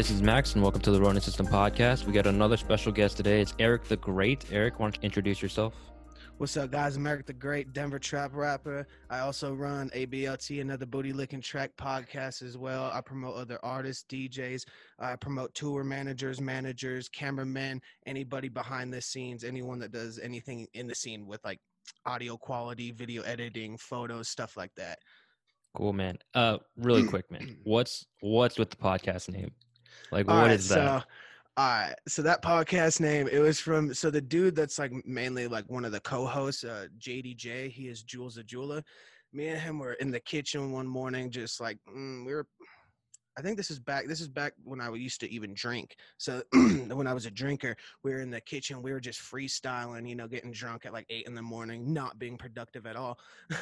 This is Max, and welcome to the Ronin System podcast. We got another special guest today. It's Eric the Great. Eric, why don't you introduce yourself? What's up, guys? I'm Eric the Great, Denver trap rapper. I also run ABLT, another booty licking track podcast as well. I promote other artists, DJs. I promote tour managers, managers, cameramen, anybody behind the scenes, anyone that does anything in the scene with like audio quality, video editing, photos, stuff like that. Cool, man. Uh, really quick, man. What's what's with the podcast name? Like, All what right, is that? So, all right. So that podcast name, it was from so the dude that's like mainly like one of the co-hosts, uh, JDJ. He is Jules the Jeweler. Me and him were in the kitchen one morning, just like mm, we were. I think this is back. This is back when I used to even drink. So when I was a drinker, we were in the kitchen. We were just freestyling, you know, getting drunk at like eight in the morning, not being productive at all.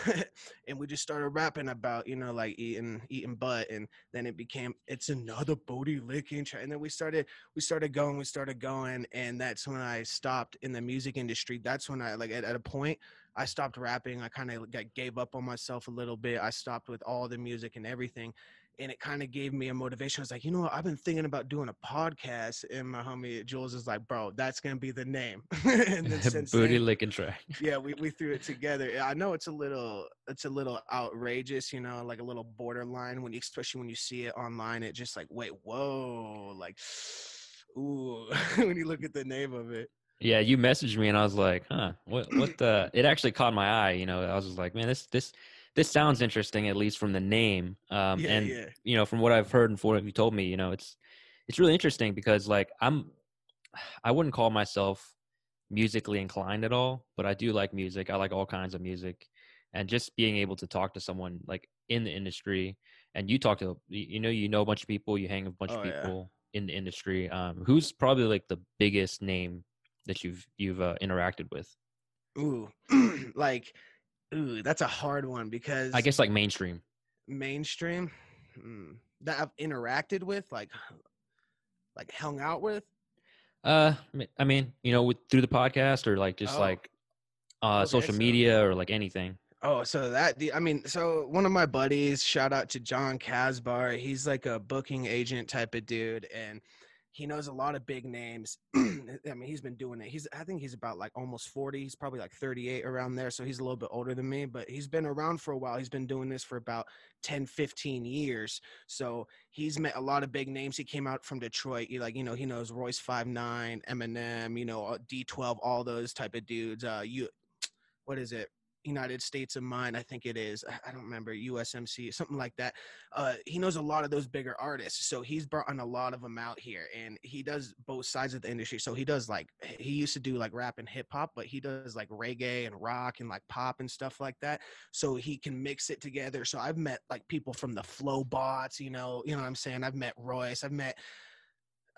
and we just started rapping about, you know, like eating eating butt, and then it became it's another booty licking. And then we started we started going, we started going, and that's when I stopped in the music industry. That's when I like at, at a point I stopped rapping. I kind of gave up on myself a little bit. I stopped with all the music and everything and it kind of gave me a motivation. I was like, you know what? I've been thinking about doing a podcast, and my homie Jules is like, bro, that's gonna be the name. and then since Booty then, licking track. yeah, we, we threw it together. I know it's a little it's a little outrageous, you know, like a little borderline when you especially when you see it online. It just like, wait, whoa, like, ooh, when you look at the name of it. Yeah, you messaged me, and I was like, huh, what? What the? It actually caught my eye. You know, I was just like, man, this this this sounds interesting, at least from the name. Um, Yeah, and yeah. you know, from what I've heard and from what you told me, you know, it's it's really interesting because like I'm, I wouldn't call myself musically inclined at all, but I do like music. I like all kinds of music, and just being able to talk to someone like in the industry, and you talk to, you know, you know a bunch of people, you hang with a bunch Oh, of yeah. people in the industry. Um, who's probably like the biggest name that you've you've uh, interacted with? Ooh, like, ooh, that's a hard one because I guess like mainstream. mainstream mm, that I've interacted with, like, like hung out with. Uh, I mean, you know, with through the podcast or like just Oh. like uh, Okay, social so- media or like anything. Oh, so that the- I mean, so one of my buddies, shout out to John Casbar. He's like a booking agent type of dude, and he knows a lot of big names. I mean, he's been doing it. He's I think he's about like almost 40. He's probably like 38 around there, so he's a little bit older than me, but he's been around for a while. He's been doing this for about 10, 15 years. So he's met a lot of big names. He came out from Detroit. He like, you know, he knows Royce Five Nine, Eminem, you know, uh, D12, all those type of dudes. Uh you what is it? United States of Mind, I think it is. I- don't remember USMC, something like that. Uh, he knows a lot of those bigger artists, so he's brought on a lot of them out here, and he does both sides of the industry. So he does like he used to do like rap and hip hop, but he does like reggae and rock and like pop and stuff like that. So he can mix it together. So I've met like people from the Flobots, you know, you know what I'm saying. I've met Royce. I've met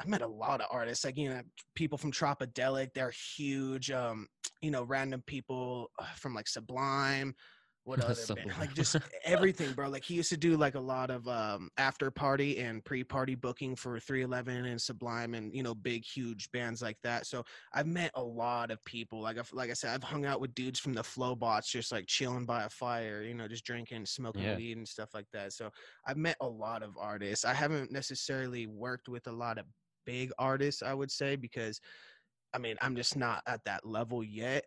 I've met a lot of artists, like you know, people from Tropidelic. They're huge. Um, you know, random people uh, from like Sublime. What other band? Like just everything, bro. Like he used to do like a lot of um after party and pre-party booking for 311 and Sublime and you know big huge bands like that. So I've met a lot of people. Like I've, like I said, I've hung out with dudes from the Flobots, just like chilling by a fire, you know, just drinking, smoking Yeah. weed and stuff like that. So I've met a lot of artists. I haven't necessarily worked with a lot of big artists, I would say, because I mean, I'm just not at that level yet,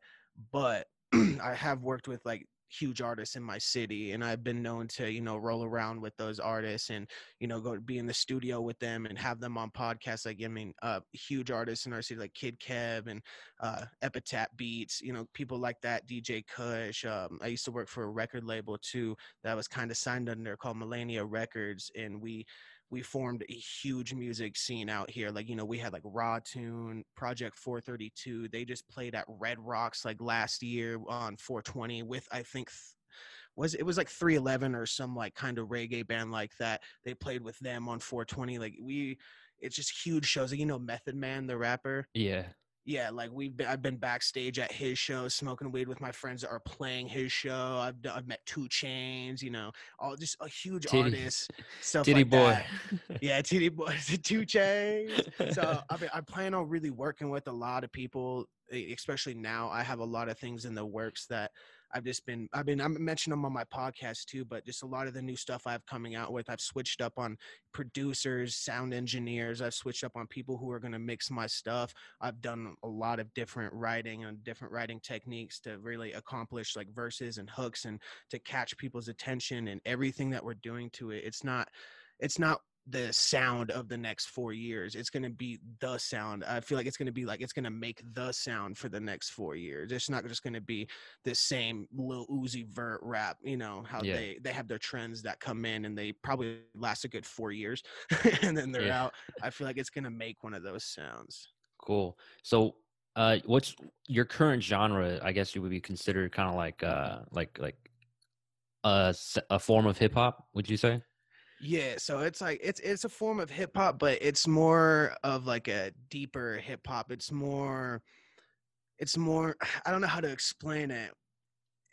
but I have worked with like huge artists in my city and I've been known to, you know, roll around with those artists and, you know, go be in the studio with them and have them on podcasts. Like, I mean, uh, huge artists in our city, like Kid Kev and uh, Epitaph Beats, you know, people like that, DJ Kush. Um, I used to work for a record label too that was kind of signed under called Millennia Records. And we, we formed a huge music scene out here. Like, you know, we had like Raw Tune, Project 432. They just played at Red Rocks like last year on 420 with, I think, th- was it was like 311 or some like kind of reggae band like that. They played with them on 420. Like, we, it's just huge shows. Like, you know, Method Man, the rapper Yeah. Yeah, like we've been, I've been backstage at his show, smoking weed with my friends that are playing his show. I've I've met 2 Chainz, you know, all just a huge Titty- artist, stuff Titty like boy. that. Yeah, Tity Boi, 2 Chainz. So I mean, I plan on really working with a lot of people especially now. I have a lot of things in the works that I've just been I've been I'm mentioning them on my podcast too, but just a lot of the new stuff I've coming out with. I've switched up on producers, sound engineers. I've switched up on people who are going to mix my stuff. I've done a lot of different writing and different writing techniques to really accomplish like verses and hooks and to catch people's attention and everything that we're doing to it. It's not it's not the sound of the next four years. It's going to be the sound. I feel like it's going to be like it's going to make the sound for the next four years. It's not just going to be the same little Uzi Vert rap. You know how Yeah. they they have their trends that come in and they probably last a good four years and then they're Yeah. out. I feel like it's going to make one of those sounds. Cool. So, uh, what's your current genre? I guess you would be considered kind of like, uh, like, like a form of hip hop. Would you say? Yeah, so it's like it's it's a form of hip hop, but it's more of like a deeper hip hop. It's more it's more I don't know how to explain it.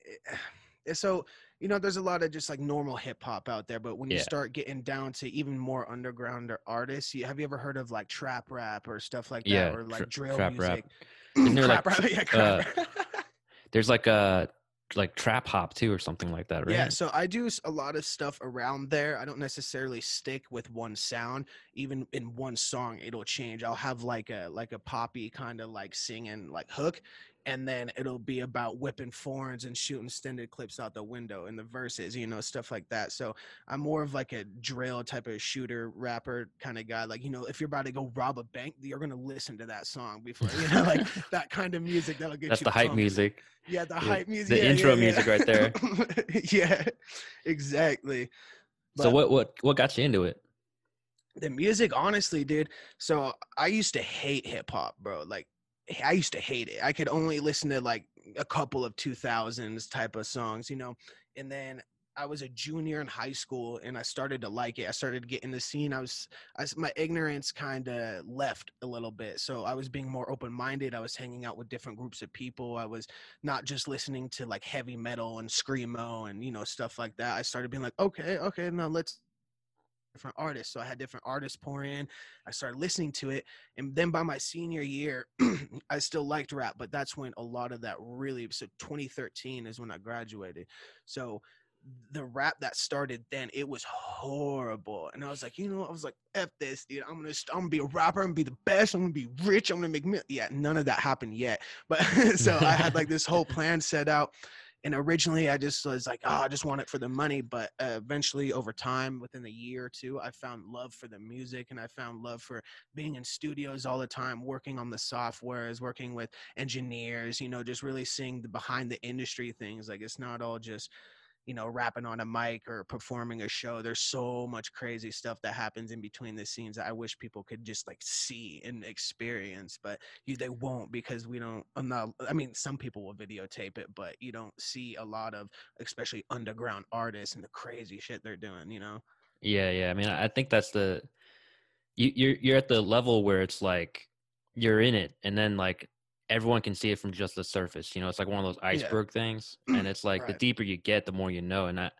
It- So, you know, there's a lot of just like normal hip hop out there, but when you start getting down to even more underground or artists, you, have you ever heard of like trap rap or stuff like that Yeah, or like tra- drill rap. music? Isn't there, like, rap, yeah, uh, rap. There's like a like trap hop too, or something like that, right? Yeah, so I do a lot of stuff around there. I don't necessarily stick with one sound. Even in one song, it'll change. I'll have like a like a poppy kind of like singing like hook, and then it'll be about whipping foreigns and shooting extended clips out the window in the verses, you know, stuff like that. So I'm more of like a drill type of shooter rapper kind of guy. Like you know, if you're about to go rob a bank, you're gonna listen to that song before you know, like that kind of music that'll get That's you That's the hype music. Yeah, the the- hype music. the yeah, yeah, intro yeah. music right there. yeah, exactly. so what what what got you into it? the music, honestly, dude. So I used to hate hip hop, bro. Like I used to hate it. I could only listen to like a couple of 2000s type of songs, you know. And then I was a junior in high school and I started to like it. I started getting the scene. I was, I my ignorance kind of left a little bit. So I was being more open minded. I was hanging out with different groups of people. I was not just listening to like heavy metal and screamo and you know stuff like that. I started being like, okay, okay, now let's different artists. So I had different artists pour in. I started listening to it. And then by my senior year, I still liked rap, but that's when a lot of that really so 2013 is when I graduated. So the rap that started then it was horrible and i was like you know i was like f this dude i'm gonna i'm gonna be a rapper i'm gonna be the best i'm gonna be rich i'm gonna make mil-. yeah none of that happened yet but so i had like this whole plan set out and originally i just was like oh i just want it for the money but uh, eventually over time within a year or two i found love for the music and i found love for being in studios all the time working on the softwares working with engineers you know just really seeing the behind the industry things like it's not all just you know rapping on a mic or performing a show there's so much crazy stuff that happens in between the scenes that i wish people could just like see and experience but you, they won't because we don't I'm not, i mean some people will videotape it but you don't see a lot of especially underground artists and the crazy shit they're doing you know Yeah, yeah. I mean, I think that's the you you're you're at the level where it's like you're in it, and then like everyone can see it from just the surface. You know, it's like one of those iceberg things, and it's like the deeper you get, the more you know. And I,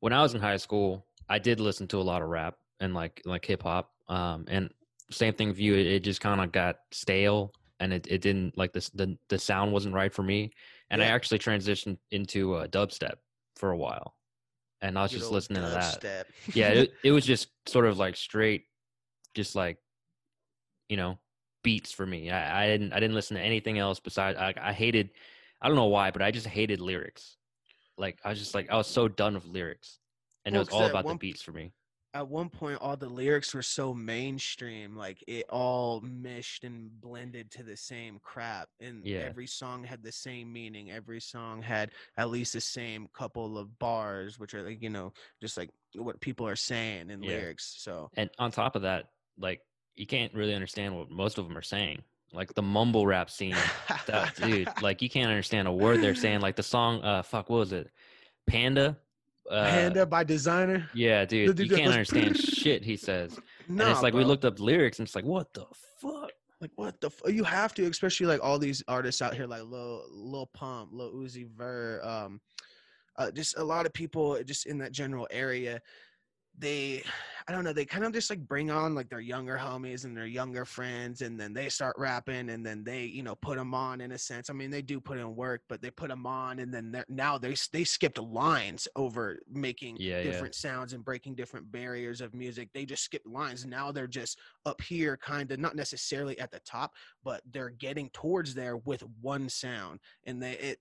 when I was in high school, I did listen to a lot of rap and like like hip hop. Um, and same thing with you. It, it just kind of got stale, and it, it didn't like this the the sound wasn't right for me. And I actually transitioned into uh, dubstep for a while, and I was Good just listening to that yeah it, it was just sort of like straight just like you know beats for me i, I didn't i didn't listen to anything else besides I, I hated i don't know why but i just hated lyrics like i was just like i was so done with lyrics and Well, it was all about the beats for me at one point all the lyrics were so mainstream like it all meshed and blended to the same crap and Yeah. every song had the same meaning every song had at least the same couple of bars which are like you know just like what people are saying in Yeah. lyrics so and on top of that like you can't really understand what most of them are saying like the mumble rap scene. That dude like you can't understand a word they're saying like the song uh fuck what was it? Panda? Uh Panda by Desiigner? yeah dude dude you can't understand shit he says. No and it's like we looked up lyrics and it's like what the fuck? Like what the f- you have to especially like all these artists out here like Lil Lil Pump, Lil Uzi Vert, um, uh, just a lot of people just in that general area. They I don't know, they kind of just like bring on like their younger homies and their younger friends and then they start rapping and then they, you know, put them on in a sense. I mean, they do put in work, but they put them on and then they're, now they they skipped lines over making Yeah, yeah. different sounds and breaking different barriers of music. They just skipped lines. Now they're just up here kind of not necessarily at the top, but they're getting towards there with one sound and they it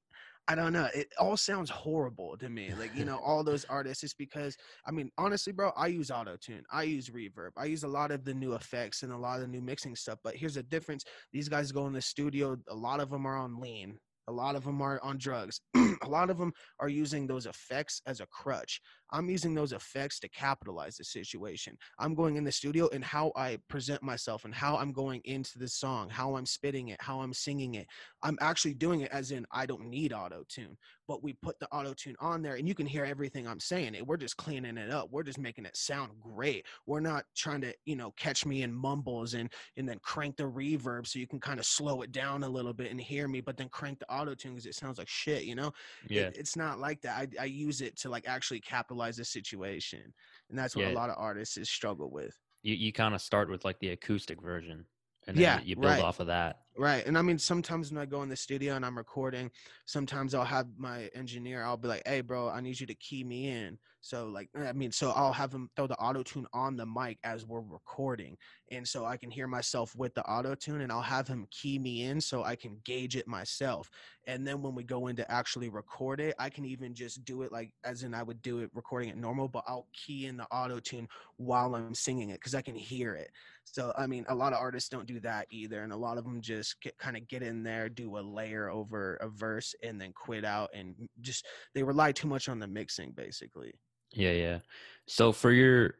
I don't know. It all sounds horrible to me. Like, you know, all those artists, it's because, I mean, honestly, bro, I use auto tune. I use reverb. I use a lot of the new effects and a lot of the new mixing stuff. But here's the difference these guys go in the studio, a lot of them are on lean, a lot of them are on drugs, a lot of them are using those effects as a crutch. I'm using those effects to capitalize the situation. I'm going in the studio and how I present myself and how I'm going into the song, how I'm spitting it, how I'm singing it. I'm actually doing it as in I don't need auto tune, but we put the auto tune on there and you can hear everything I'm saying. It we're just cleaning it up. We're just making it sound great. We're not trying to, you know, catch me in mumbles and and then crank the reverb so you can kind of slow it down a little bit and hear me, but then crank the auto tune because it sounds like shit, you know? Yeah. It- it's not like that. I, I use it to like actually capitalize the situation. And that's what Yeah. a lot of artists struggle with. You you kind of start with like the acoustic version, and then Yeah, you build right. off of that. Right. And I mean, sometimes when I go in the studio and I'm recording, sometimes I'll have my engineer, I'll be like, hey, bro, I need you to key me in. So, like, I mean, so I'll have him throw the auto tune on the mic as we're recording. And so I can hear myself with the auto tune and I'll have him key me in so I can gauge it myself. And then when we go in to actually record it, I can even just do it like as in I would do it recording it normal, but I'll key in the auto tune while I'm singing it because I can hear it. So I mean, a lot of artists don't do that either, and a lot of them just get kind of get in there, do a layer over a verse, and then quit out, and just they rely too much on the mixing, basically. Yeah, yeah. So for your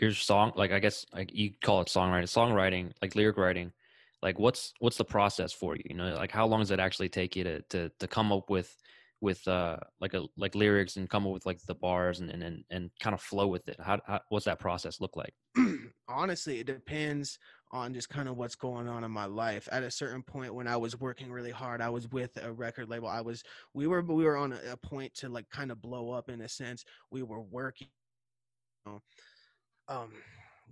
your song, like I guess like you call it songwriting, songwriting, like lyric writing, like what's what's the process for you? You know, like how long does it actually take you to to to come up with with uh like a like lyrics and come up with like the bars and and and, and kind of flow with it? How, how what's that process look like? Honestly, it depends on just kind of what's going on in my life. At a certain point, when I was working really hard, I was with a record label. I was we were we were on a, point to like kind of blow up in a sense. We were working. you know. Um,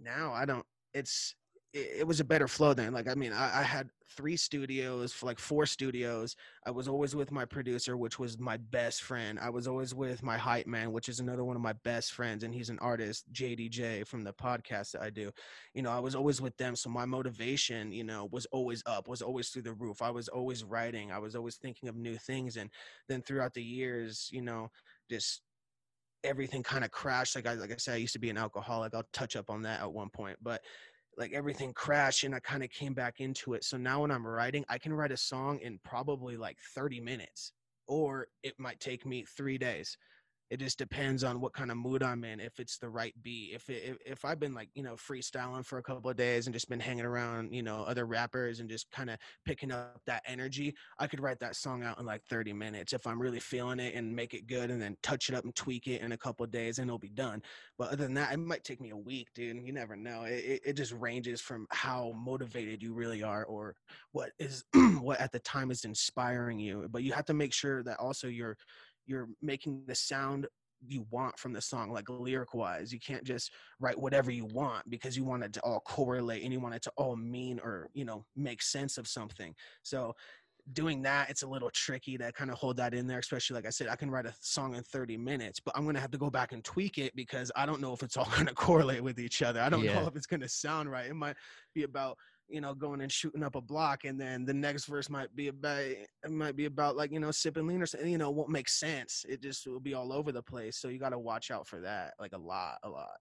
now I don't. It's it, was a better flow then. Like I mean, I, I had three studios like four studios. I was always with my producer, which was my best friend. I was always with my hype man, which is another one of my best friends, and he's an artist, JDJ from the podcast that I do. You know, I was always with them, so my motivation, you know, was always up, was always through the roof. I was always writing. I was always thinking of new things, and then throughout the years, you know, just everything kind of crashed. Like I like I said, I used to be an alcoholic. I'll touch up on that at one point, but like everything crashed and I kind of came back into it. So now when I'm writing, I can write a song in probably like 30 minutes, or it might take me three days. It just depends on what kind of mood I'm in. If it's the right beat, if if, if I've been like you know freestyling for a couple of days and just been hanging around you know other rappers and just kind of picking up that energy, I could write that song out in like 30 minutes if I'm really feeling it and make it good and then touch it up and tweak it in a couple of days and it'll be done. But other than that, it might take me a week, dude. You never know. It, it just ranges from how motivated you really are or what is what at the time is inspiring you. But you have to make sure that also you're you're making the sound you want from the song like lyric wise you can't just write whatever you want because you want it to all correlate and you want it to all mean or you know make sense of something. So doing that it's a little tricky to kind of hold that in there especially like i said i can write a song in 30 minutes but i'm going to have to go back and tweak it because i don't know if it's all going to correlate with each other. I don't Yeah. know if it's going to sound right. It might be about you know going and shooting up a block and then the next verse might be about it might be about like you know sipping lean or something you know won't make sense it just will be all over the place so you got to watch out for that like a lot a lot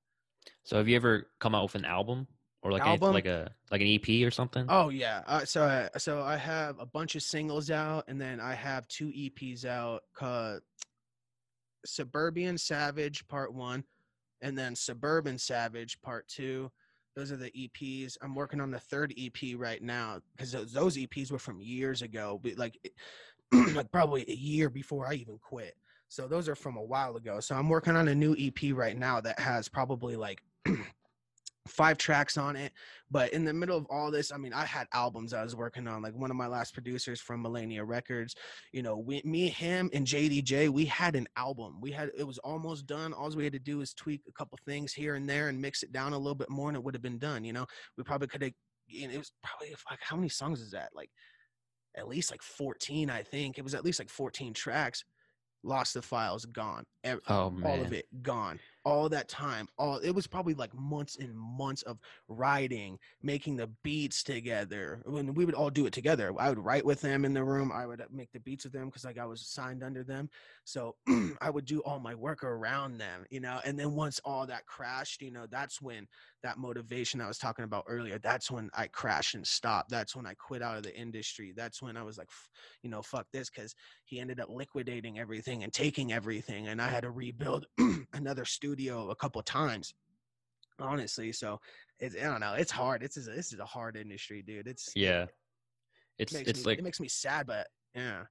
So have you ever come out with an album or like Album? like a like an EP or something? Oh yeah. Uh, so I, so I have a bunch of singles out, and then I have two EPs out called Suburban Savage Part One, and then Suburban Savage Part Two. Those are the EPs. I'm working on the third EP right now because those, those EPs were from years ago, like like probably a year before I even quit. So those are from a while ago. So I'm working on a new EP right now that has probably like five tracks on it. But in the middle of all this, I mean, I had albums I was working on. Like one of my last producers from Millennia Records, you know, we, me, him, and JDJ, we had an album. We had it was almost done. All we had to do is tweak a couple things here and there and mix it down a little bit more, and it would have been done. You know, we probably could have. It was probably like how many songs is that? Like at least like 14, I think. It was at least like 14 tracks. Lost the files, gone. Oh man. all of it gone all that time all it was probably like months and months of writing making the beats together. When we would all do it together i would write with them in the room i would uh, make the beats with them because like i was signed under them. So i would do all my work around them you know and then once all that crashed you know that's when that motivation i was talking about earlier that's when i crashed and stopped that's when i quit out of the industry that's when i was like you know fuck this because he ended up liquidating everything and taking everything and i had to rebuild another studio a couple times honestly so it's i don't know it's hard it's this is a hard industry dude it's yeah. It's it it's me, like it makes me sad but yeah.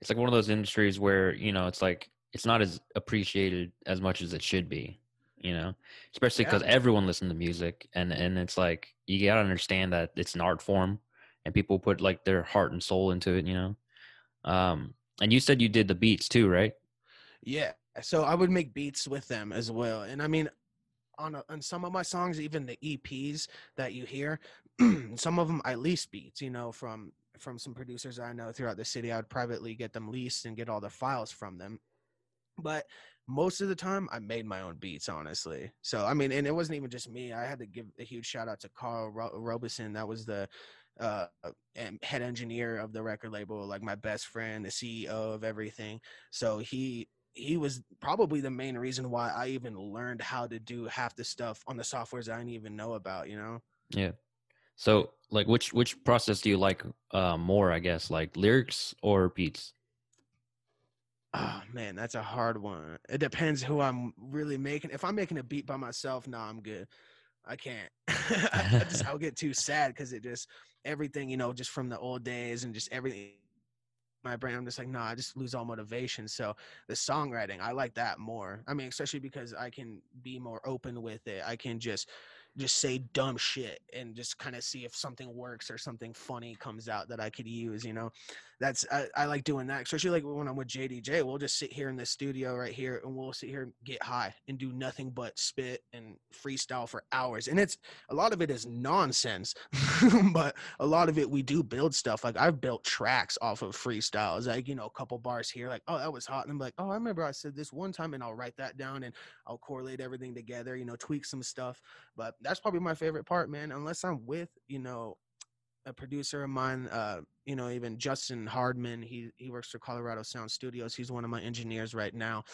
It's like one of those industries where you know it's like it's not as appreciated as much as it should be you know especially because Yeah. everyone listens to music and and it's like you gotta understand that it's an art form and people put like their heart and soul into it you know um and you said you did the beats too right yeah so i would make beats with them as well and i mean on, a, on some of my songs even the eps that you hear some of them i lease beats you know from from some producers i know throughout the city i would privately get them leased and get all the files from them but most of the time i made my own beats honestly. So i mean and it wasn't even just me i had to give a huge shout out to carl Ro- robeson that was the uh head engineer of the record label like my best friend the ceo of everything. So he he was probably the main reason why i even learned how to do half the stuff on the softwares i didn't even know about you know? Yeah. So like which which process do you like uh more i guess like lyrics or beats Oh man, that's a hard one. It depends who I'm really making. If I'm making a beat by myself, no, I'm good. I can't. I just I'll get too sad because it just everything you know just from the old days and just everything. My brain, I'm just like, no, I just lose all motivation. So the songwriting, I like that more. I mean, especially because I can be more open with it. I can just just say dumb shit and just kind of see if something works or something funny comes out that I could use, you know. That's I, I like doing that, especially like when I'm with JDJ. We'll just sit here in the studio right here and we'll sit here and get high and do nothing but spit and freestyle for hours. And it's a lot of it is nonsense, but a lot of it we do build stuff. Like I've built tracks off of freestyles, like you know, a couple bars here, like oh that was hot, and I'm like oh I remember I said this one time, and I'll write that down and I'll correlate everything together, you know, tweak some stuff. But that's probably my favorite part, man. Unless I'm with you know a producer of mine, uh, you know, even Justin Hardman. He he works for Colorado Sound Studios. He's one of my engineers right now.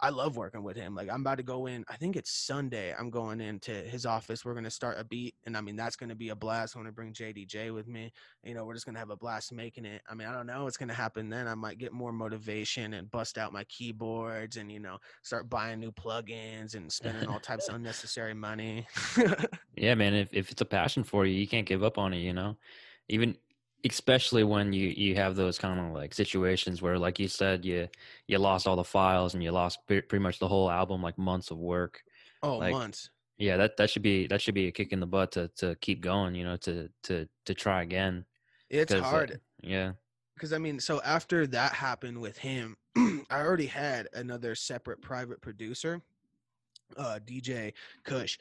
I love working with him. Like I'm about to go in. I think it's Sunday. I'm going into his office. We're gonna start a beat, and I mean that's gonna be a blast. I'm gonna bring JDJ with me. You know, we're just gonna have a blast making it. I mean, I don't know what's gonna happen then. I might get more motivation and bust out my keyboards and you know start buying new plugins and spending all types of unnecessary money. Yeah, man. If if it's a passion for you, you can't give up on it. You know, even especially when you you have those kind of like situations where, like you said, you you lost all the files and you lost pre- pretty much the whole album, like months of work. oh, Like, months. Yeah, that that should be that should be a kick in the butt to to keep going. You know, to to to try again. it's uh, hard. yeah. because I mean, so after that happened with him, I already had another separate private producer, uh, DJ Kush,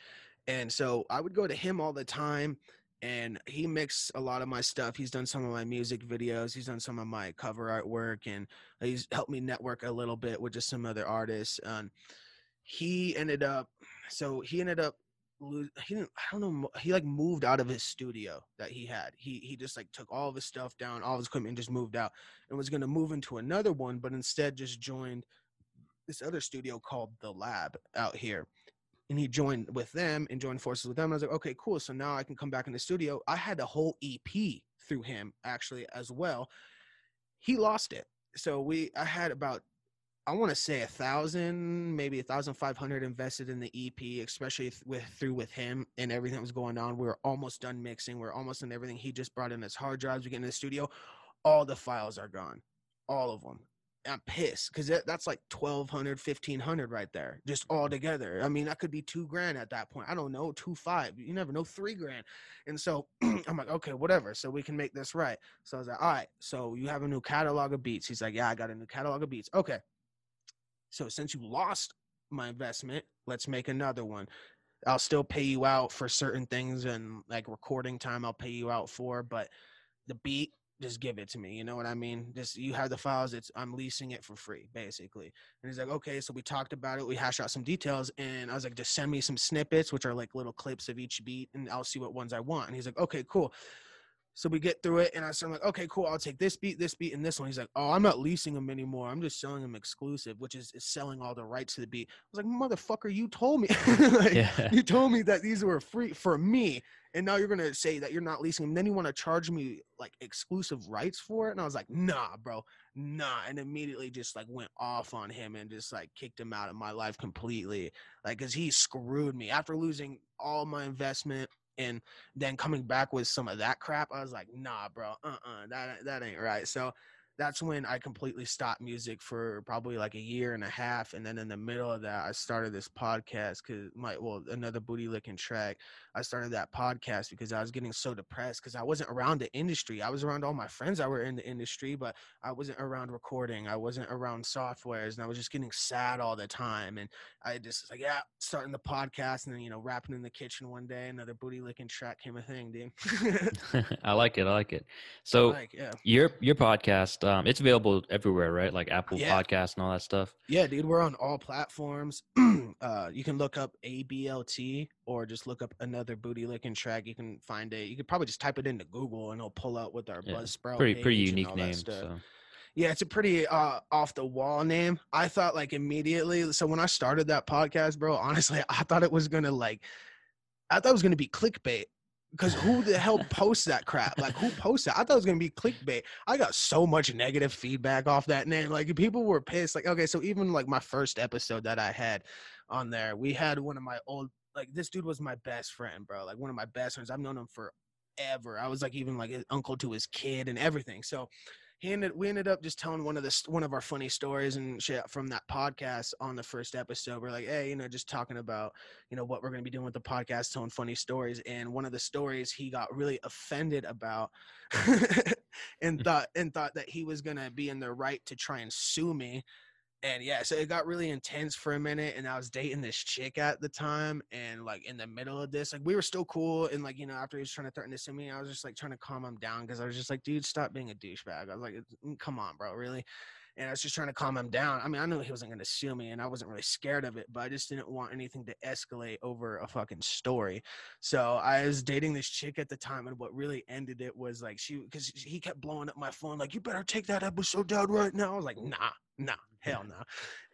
and so I would go to him all the time, and he mixed a lot of my stuff. He's done some of my music videos. He's done some of my cover artwork, and he's helped me network a little bit with just some other artists. And he ended up, so he ended up he didn't i don't know he like moved out of his studio that he had he he just like took all of his stuff down all his equipment and just moved out and was to move into another one but instead just joined this other studio called the lab out here and he joined with them and joined forces with them i was like okay cool so now i can come back in the studio i had a whole ep through him actually as well he lost it so we i had about I want to say a thousand, maybe a thousand five hundred invested in the EP, especially th- with through with him and everything that was going on. We were almost done mixing. We are almost done everything. He just brought in his hard drives. We get in the studio, all the files are gone, all of them. I'm pissed because that, that's like 1200 1500 right there just all together. I mean that could be two grand at that point. I don't know two five you never know three grand. And so I'm like okay whatever so we can make this right. So I was like all right so you have a new catalog of beats. He's like yeah I got a new catalog of beats. Okay. So since you lost my investment let's make another one. I'll still pay you out for certain things and like recording time I'll pay you out for but the beat just give it to me. You know what I mean? Just you have the files. It's I'm leasing it for free, basically. And he's like, okay. So we talked about it. We hashed out some details, and I was like, just send me some snippets, which are like little clips of each beat, and I'll see what ones I want. And he's like, okay, cool. So we get through it, and I start like, okay, cool. I'll take this beat, this beat, and this one. He's like, oh, I'm not leasing them anymore. I'm just selling them exclusive, which is, is selling all the rights to the beat. I was like, motherfucker, you told me, like, Yeah. you told me that these were free for me, and now you're gonna say that you're not leasing them. Then you want to charge me like exclusive rights for it, and I was like, nah, bro, nah, and immediately just like went off on him and just like kicked him out of my life completely, like, cause he screwed me after losing all my investment and then coming back with some of that crap, I was like, nah, bro, uh uh that, that ain't right. So that's when I completely stopped music for probably like a year and a half. And then in the middle of that, I started this podcast because my, well, another booty licking track. I started that podcast because I was getting so depressed because I wasn't around the industry. I was around all my friends that were in the industry, but I wasn't around recording. I wasn't around softwares and I was just getting sad all the time. And I just was like, yeah, starting the podcast and then, you know, rapping in the kitchen one day, another booty licking track came a thing, dude. I like it. I like it. So like, yeah. your your podcast, um, it's available everywhere, right? Like Apple Yeah. Podcasts and all that stuff. Yeah, dude, we're on all platforms. uh, you can look up ABLT or just look up another booty licking track. You can find it. You could probably just type it into Google and it'll pull up with our Yeah, Buzzsprout. Pretty pretty unique name. So Yeah, it's a pretty uh off the wall name. I thought like immediately. So when I started that podcast, bro, honestly, I thought it was gonna like, I thought it was gonna be clickbait. Because who the hell posts that crap? Like who posts that? I thought it was gonna be clickbait. I got so much negative feedback off that name. Like people were pissed. Like okay, so even like my first episode that I had on there, we had one of my old like this dude was my best friend, bro. Like one of my best friends. I've known him forever. I was like even like uncle to his kid and everything. So he ended we ended up just telling one of the one of our funny stories and shit from that podcast on the first episode we're like hey you know just talking about you know what we're going to be doing with the podcast telling funny stories and one of the stories he got really offended about and thought and thought that he was going to be in the right to try and sue me and yeah, so it got really intense for a minute, and I was dating this chick at the time, and like in the middle of this, like we were still cool, and like you know after he was trying to threaten to sue me, I was just like trying to calm him down because I was just like, dude, stop being a douchebag. I was like, "Mm, come on, bro, really. And I was just trying to calm him down. I mean, I knew he wasn't going to sue me, and I wasn't really scared of it, but I just didn't want anything to escalate over a fucking story. So I was dating this chick at the time, and what really ended it was like she, because he kept blowing up my phone, like, you better take that episode down right now. I was like, nah, nah, hell no.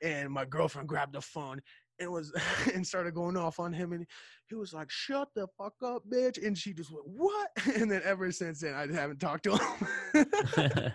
And my girlfriend grabbed the phone and was and started going off on him, and he was like, "Shut the fuck up, bitch!" And she just went, "What?" And then ever since then, I haven't talked to him.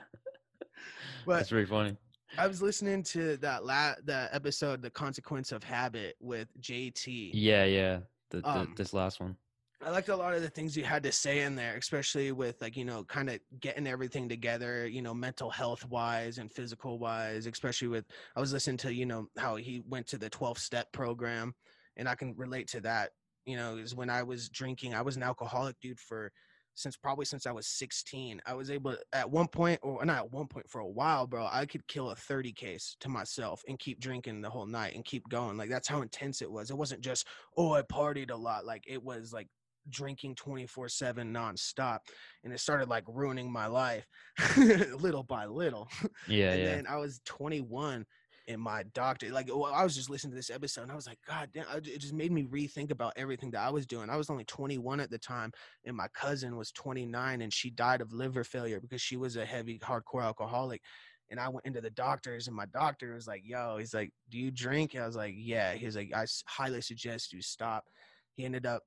but that's pretty funny. I was listening to that la- the episode, "The Consequence of Habit" with JT. Yeah, yeah. The, the, Um, this last one. I liked a lot of the things you had to say in there, especially with like, you know, kind of getting everything together, you know, mental health wise and physical wise, especially with I was listening to, you know, how he went to the 12 step program and I can relate to that. You know, is when I was drinking, I was an alcoholic dude for since probably since I was 16. I was able at one point or not at one point for a while, bro, I could kill a 30 case to myself and keep drinking the whole night and keep going. Like that's how intense it was. It wasn't just, oh, I partied a lot. Like it was like drinking 24 7 nonstop and it started like ruining my life little by little Yeah, and yeah. then i was 21 and my doctor like well, i was just listening to this episode and i was like god damn it just made me rethink about everything that i was doing i was only 21 at the time and my cousin was 29 and she died of liver failure because she was a heavy hardcore alcoholic and I went into the doctors, and my doctor was like, "Yo," he's like, "Do you drink?" I was like, "Yeah." He's like, "I highly suggest you stop." He ended up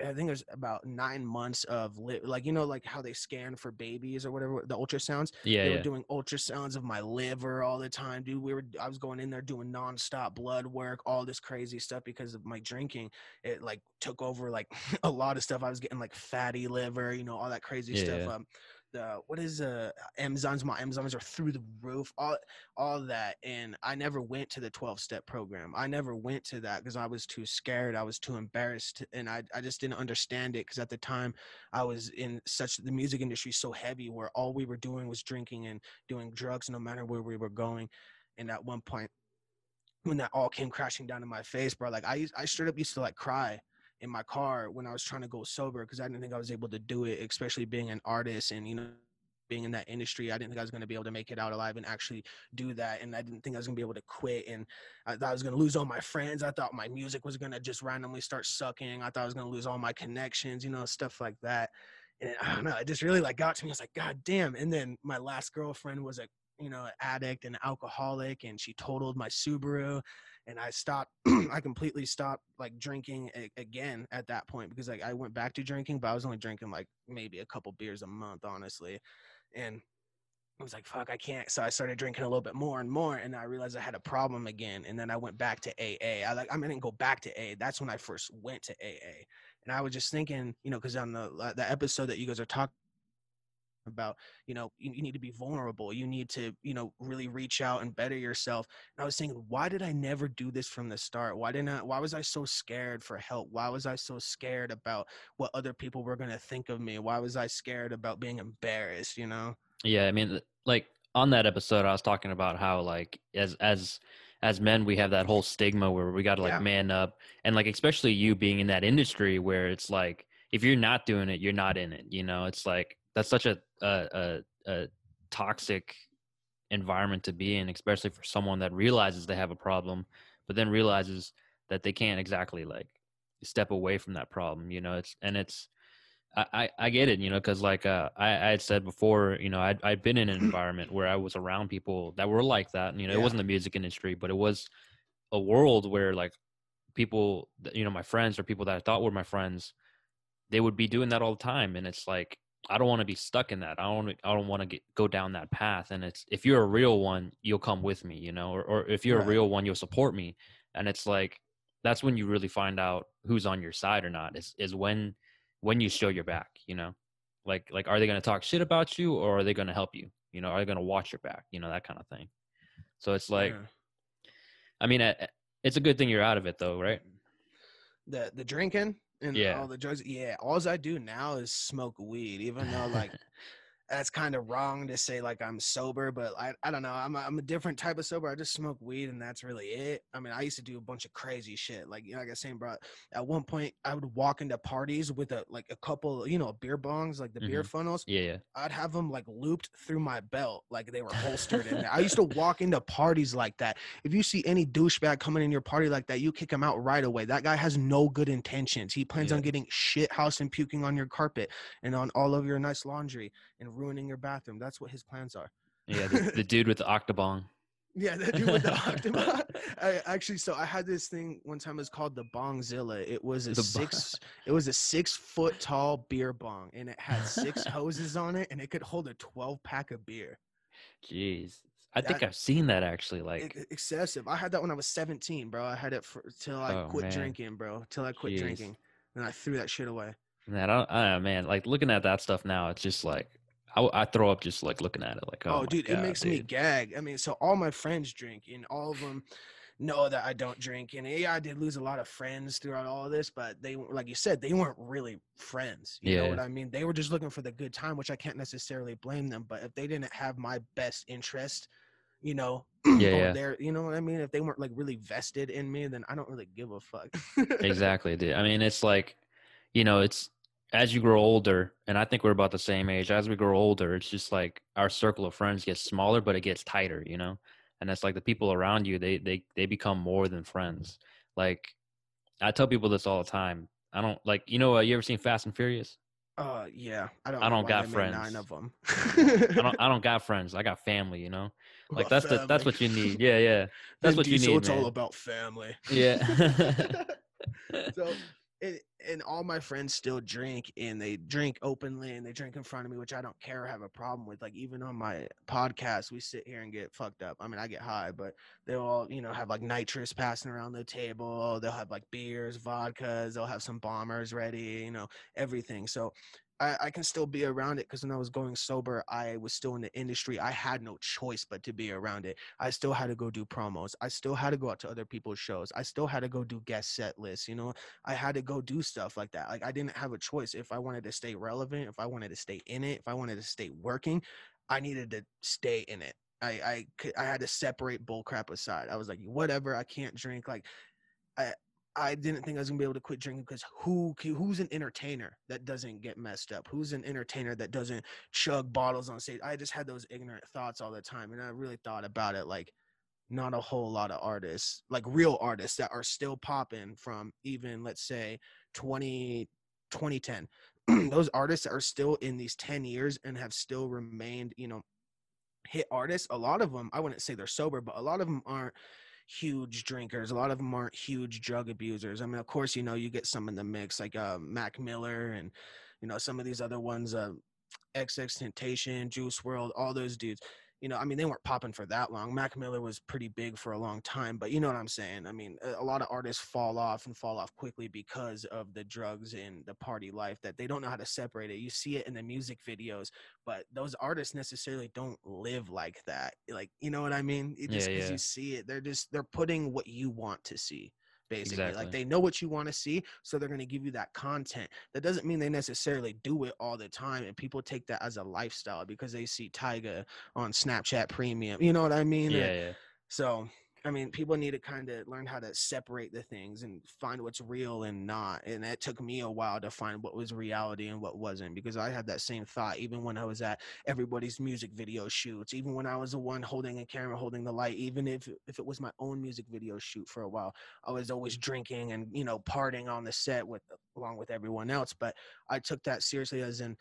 I think it was about nine months of li- like you know like how they scan for babies or whatever the ultrasounds. Yeah, they yeah. were doing ultrasounds of my liver all the time, dude. We were I was going in there doing nonstop blood work, all this crazy stuff because of my drinking. It like took over like a lot of stuff. I was getting like fatty liver, you know, all that crazy Yeah, stuff. yeah. Um, what is uh Amazon's my Amazons are through the roof, all all that. And I never went to the 12 step program. I never went to that because I was too scared. I was too embarrassed, and I I just didn't understand it because at the time I was in such the music industry so heavy where all we were doing was drinking and doing drugs no matter where we were going. And at one point, when that all came crashing down in my face, bro, like I I straight up used to like cry in my car when I was trying to go sober because I didn't think I was able to do it, especially being an artist and you know being in that industry. I didn't think I was going to be able to make it out alive and actually do that. And I didn't think I was going to be able to quit. And I thought I was going to lose all my friends. I thought my music was going to just randomly start sucking. I thought I was going to lose all my connections, you know, stuff like that. And I don't know, it just really like got to me. I was like, God damn. And then my last girlfriend was a, you know, addict and alcoholic, and she totaled my Subaru and I stopped. I completely stopped like drinking a- again at that point because like I went back to drinking, but I was only drinking like maybe a couple beers a month, honestly, and I was like, "Fuck, I can't." So I started drinking a little bit more and more, and I realized I had a problem again. And then I went back to AA. I like I didn't go back to AA. That's when I first went to AA, and I was just thinking, you know, because on the uh, the episode that you guys are talking about you know you, you, need to be vulnerable you need to you know really reach out and better yourself. And i was thinking why did i never do this from the start? Why didn't i why was i so scared for help? Why was i so scared about what other people were going to think of me? Why was i scared about being embarrassed you know? Yeah i mean like on that episode i was talking about how like as as as men we have that whole stigma where we got to like yeah. man up. And like especially you being in that industry where it's like if you're not doing it you're not in it you know? It's like that's such a a, a, a toxic environment to be in, especially for someone that realizes they have a problem, but then realizes that they can't exactly like step away from that problem. You know, it's and it's I, I, I get it, you know, because like uh, I, I had said before, you know, I'd, I'd been in an environment where I was around people that were like that. And, you know, yeah. it wasn't the music industry, but it was a world where like people, you know, my friends or people that I thought were my friends, they would be doing that all the time. And it's like, I don't want to be stuck in that. I don't I don't want to get go down that path. And it's if you're a real one, you'll come with me, you know, or or if you're right. a real one, you'll support me. And it's like that's when you really find out who's on your side or not. Is is when when you show your back, you know. Like like are they going to talk shit about you or are they going to help you? You know, are they going to watch your back? You know, that kind of thing. So it's like yeah. I mean, eh, eh, it's a good thing you're out of it though, right? The the drinking and yeah. all the drugs. Yeah, all I do now is smoke weed, even though like that's kind of wrong to say like I'm sober, but I, I don't know. I'm a, I'm a different type of sober. I just smoke weed and that's really it. I mean, I used to do a bunch of crazy shit. Like, you know, like I was saying, bro, at one point I would walk into parties with a, like a couple, you know, beer bongs, like the mm-hmm. beer funnels. Yeah, yeah. I'd have them like looped through my belt. Like they were holstered in there. I used to walk into parties like that. If you see any douchebag coming in your party like that, you kick him out right away. That guy has no good intentions. He plans yeah. on getting shit house and puking on your carpet and on all of your nice laundry and ruining your bathroom. That's what his plans are. Yeah, the, the dude with the octobong. Yeah, the dude with the octobong. I actually, so I had this thing one time. It's called the Bongzilla. It was a the six. it was a six foot tall beer bong, and it had six hoses on it, and it could hold a twelve pack of beer. Jeez, I that, think I've seen that actually. Like excessive. I had that when I was seventeen, bro. I had it for till I oh, quit man. drinking, bro. Till I quit Jeez. drinking, and I threw that shit away. Man, I don't, I, man, like looking at that stuff now, it's just like I, I throw up just like looking at it. Like, oh, oh dude, God, it makes dude. me gag. I mean, so all my friends drink, and all of them know that I don't drink. And yeah, I did lose a lot of friends throughout all of this, but they, like you said, they weren't really friends. You yeah. know what I mean? They were just looking for the good time, which I can't necessarily blame them. But if they didn't have my best interest, you know, yeah, yeah. there, you know what I mean? If they weren't like really vested in me, then I don't really give a fuck. exactly, dude. I mean, it's like, you know, it's as you grow older, and I think we're about the same age, as we grow older, it's just like our circle of friends gets smaller, but it gets tighter, you know? And it's like the people around you, they they they become more than friends. Like I tell people this all the time. I don't like you know uh, you ever seen Fast and Furious? Uh yeah. I don't I don't got friends. Nine of them. I don't I don't got friends. I got family, you know? Like that's family. the that's what you need. Yeah, yeah. That's what you need. So it's man. all about family. Yeah. so and, and all my friends still drink and they drink openly and they drink in front of me, which I don't care or have a problem with. Like even on my podcast, we sit here and get fucked up. I mean, I get high, but they'll all, you know, have like nitrous passing around the table. They'll have like beers, vodkas. They'll have some bombers ready, you know, everything. So I, I can still be around it because when I was going sober, I was still in the industry. I had no choice but to be around it. I still had to go do promos. I still had to go out to other people's shows. I still had to go do guest set lists. You know, I had to go do stuff like that. Like I didn't have a choice. If I wanted to stay relevant, if I wanted to stay in it, if I wanted to stay working, I needed to stay in it. I I I had to separate bullcrap aside. I was like, whatever. I can't drink. Like I I didn't think I was gonna be able to quit drinking because who who's an entertainer that doesn't get messed up? Who's an entertainer that doesn't chug bottles on stage? I just had those ignorant thoughts all the time, and I really thought about it like not a whole lot of artists, like real artists that are still popping from even let's say 20 2010. those artists are still in these 10 years and have still remained, you know, hit artists. A lot of them, I wouldn't say they're sober, but a lot of them aren't huge drinkers. A lot of them aren't huge drug abusers. I mean, of course, you know, you get some in the mix like uh, Mac Miller and you know some of these other ones, uh, XXXTentacion, Juice WRLD, all those dudes you know, I mean, they weren't popping for that long. Mac Miller was pretty big for a long time, but you know what I'm saying? I mean, a, lot of artists fall off and fall off quickly because of the drugs and the party life that they don't know how to separate it. You see it in the music videos, but those artists necessarily don't live like that. Like, you know what I mean? It just because yeah, yeah. you see it, they're just, they're putting what you want to see basically exactly. like they know what you want to see so they're going to give you that content that doesn't mean they necessarily do it all the time and people take that as a lifestyle because they see Tyga on snapchat premium you know what i mean yeah, yeah. so I mean, people need to kind of learn how to separate the things and find what's real and not. And it took me a while to find what was reality and what wasn't because I had that same thought even when I was at everybody's music video shoots, even when I was the one holding a camera, holding the light, even if if it was my own music video shoot for a while, I was always drinking and you know partying on the set with along with everyone else. But I took that seriously as in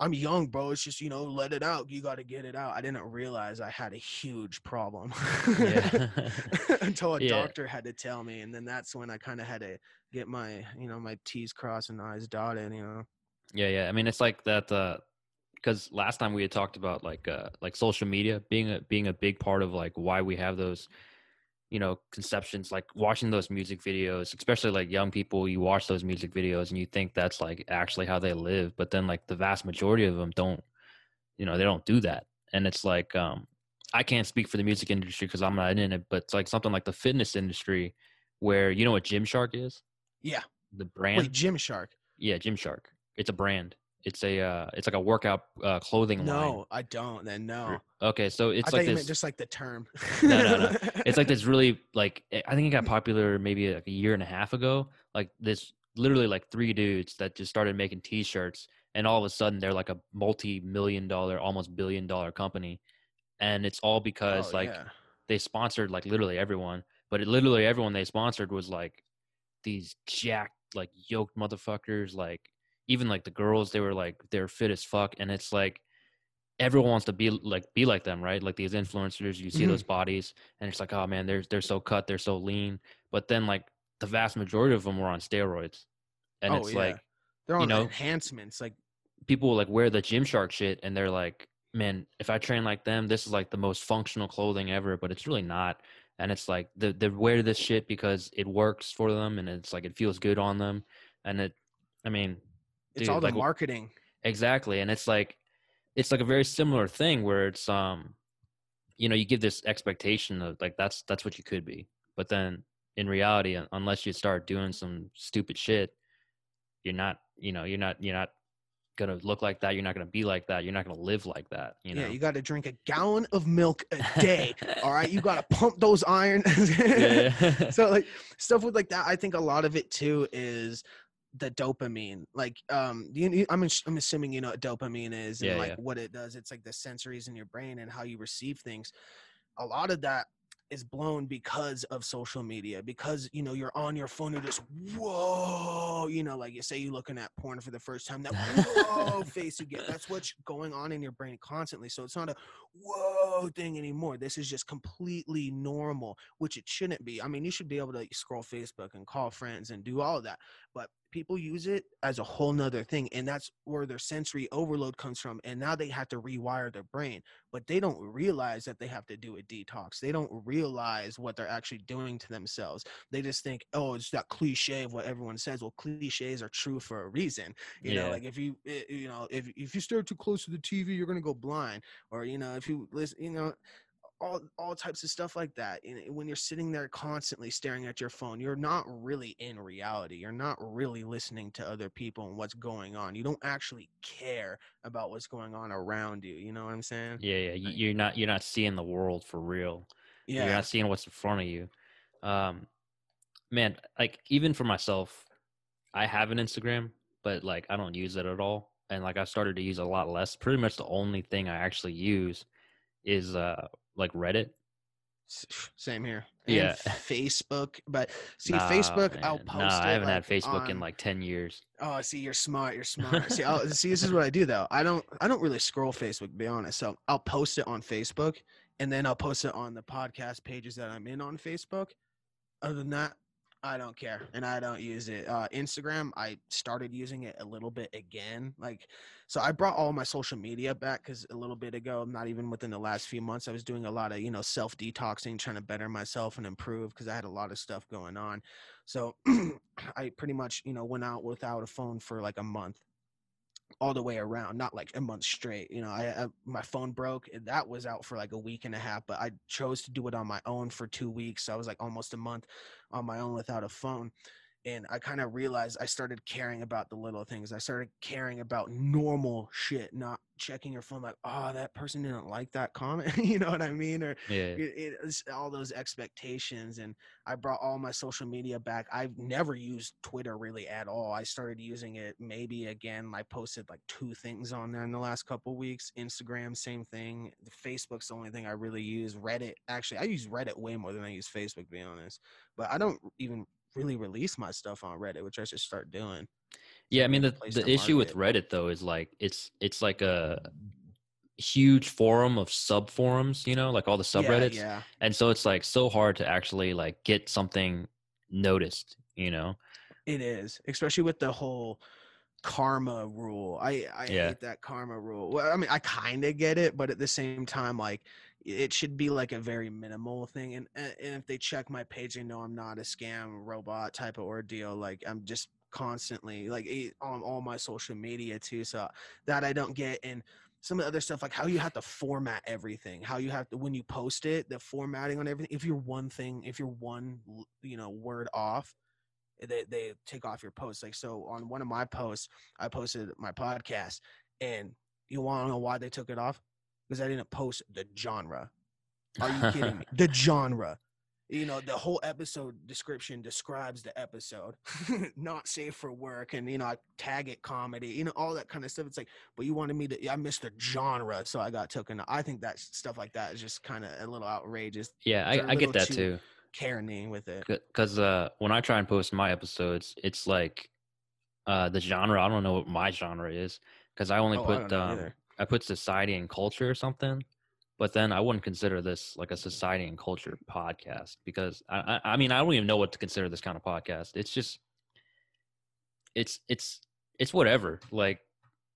I'm young, bro. It's just, you know, let it out. You got to get it out. I didn't realize I had a huge problem until a yeah. doctor had to tell me. And then that's when I kind of had to get my, you know, my T's crossed and I's dotted, you know. Yeah. Yeah. I mean, it's like that, uh, because last time we had talked about like uh like social media being a being a big part of like why we have those you know conceptions like watching those music videos especially like young people you watch those music videos and you think that's like actually how they live but then like the vast majority of them don't you know they don't do that. And it's like um i can't speak for the music industry because i'm not in it but it's like something like the fitness industry where you know what gymshark is? Yeah. The brand? Wait, gymshark. Yeah gymshark. It's a brand it's a uh, it's like a workout uh, clothing no, line. No, I don't. Then no. Okay, so it's I like this, just like the term. no, no, no. It's like this really like eh, I think it got popular maybe like a year and a half ago. Like this, literally like three dudes that just started making T-shirts, and all of a sudden they're like a multi-million dollar, almost billion dollar company, and it's all because oh, like yeah. they sponsored like literally everyone, but it, literally everyone they sponsored was like these jacked like yoked motherfuckers like even like the girls, they were like they're fit as fuck, and it's like everyone wants to be like be like them, right? Like these influencers, you see mm-hmm. those bodies, and it's like, oh man, they're they're so cut, they're so lean. But then like the vast majority of them were on steroids, and oh, it's yeah. like they're on you know, enhancements. Like people like wear the Gymshark shit, and they're like, man, if I train like them, this is like the most functional clothing ever. But it's really not. And it's like they they wear this shit because it works for them, and it's like it feels good on them, and it. I mean, it's all the like, marketing. Exactly. And it's like it's like a very similar thing where it's um you know, you give this expectation of like that's that's what you could be. But then in reality, unless you start doing some stupid shit, you're not, you know, you're not you're not gonna look like that. You're not gonna be like that. You're not gonna live like that. You know? Yeah, you got to drink a gallon of milk a day. all right, you got to pump those iron. so like stuff with like that. I think a lot of it too is the dopamine like um you, I'm, I'm assuming you know what dopamine is and yeah, like yeah. what it does it's like the sensories in your brain and how you receive things a lot of that is blown because of social media because you know you're on your phone and just whoa you know like you say you're looking at porn for the first time that whoa face you get that's what's going on in your brain constantly so it's not a whoa thing anymore this is just completely normal which it shouldn't be i mean you should be able to scroll facebook and call friends and do all of that but people use it as a whole nother thing and that's where their sensory overload comes from and now they have to rewire their brain but they don't realize that they have to do a detox. They don't realize what they're actually doing to themselves. They just think oh it's that cliche of what everyone says. Well cliches are true for a reason you Yeah. know like if you you know if if you stare too close to the tv you're gonna go blind or you know if you listen you know all all types of stuff like that. And when you're sitting there constantly staring at your phone, you're not really in reality. You're not really listening to other people and what's going on. You don't actually care about what's going on around you. You know what I'm saying? Yeah, yeah. You're not you're not seeing the world for real. yeah You're not seeing what's in front of you. Um, man, like even for myself, I have an Instagram, but like I don't use it at all. And like I started to use a lot less. Pretty much the only thing I actually use is uh like Reddit. Same here. Yeah. And Facebook, but see, Nah, Facebook, I'll man. post. Nah, it, I haven't like, had Facebook in like ten years. Oh, see, you're smart. You're smart. see, I'll, see, this is what I do though. I don't, I don't really scroll Facebook, to be honest. So I'll post it on Facebook, and then I'll post it on the podcast pages that I'm in on Facebook. Other than that, I don't care, and I don't use it. Uh, Instagram, I started using it a little bit again. Like, so I brought all my social media back because a little bit ago, not even within the last few months, I was doing a lot of you know self detoxing, trying to better myself and improve because I had a lot of stuff going on. So I pretty much, you know, went out without a phone for like a month, all the way around. Not like a month straight. You know, I, I my phone broke. and That was out for like a week and a half, but I chose to do it on my own for two weeks. So I was like almost a month on my own without a phone. And I kind of realized I started caring about the little things. I started caring about normal shit, not checking your phone like, oh, that person didn't like that comment. you know what I mean? Or Yeah. it, it's all those expectations and i brought all my social media back i've never used twitter really at all i started using it maybe again i posted like two things on there in the last couple weeks instagram same thing facebook's the only thing i really use reddit actually i use reddit way more than i use facebook to be honest but i don't even really release my stuff on reddit which i should start doing Yeah, I mean the the issue with. Reddit though is like it's it's like a huge forum of sub forums, you know, like all the subreddits. yeah, yeah. And so it's like so hard to actually like get something noticed, you know. It is, especially with the whole karma rule. I I Yeah. hate that karma rule. Well, I mean, I kind of get it, but at the same time, like it should be like a very minimal thing. And and if they check my page, they know I'm not a scam robot type of ordeal. Like I'm just constantly like on all my social media too. So that I don't get and. Some of the other stuff, like how you have to format everything, how you have to when you post it, the formatting on everything. If you're one thing, if you're one, you know, word off, they they take off your post. Like so on one of my posts, I posted my podcast, and you want to know why they took it off? Because I didn't post the genre. Are you kidding me? The genre. You know, the whole episode description describes the episode, not safe for work, and you know, I tag it comedy, you know, all that kind of stuff. It's like, but you wanted me to, I missed the genre, so I got taken. I think that stuff like that is just kind of a little outrageous, yeah, I, I get that too- too. caring with it. Because uh, when I try and post my episodes, it's like uh, the genre. I don't know what my genre is because I only Oh, I put don't um. I put society and culture or something. But then I wouldn't consider this like a society and culture podcast because I, I I mean I don't even know what to consider this kind of podcast. It's just it's it's it's whatever. Like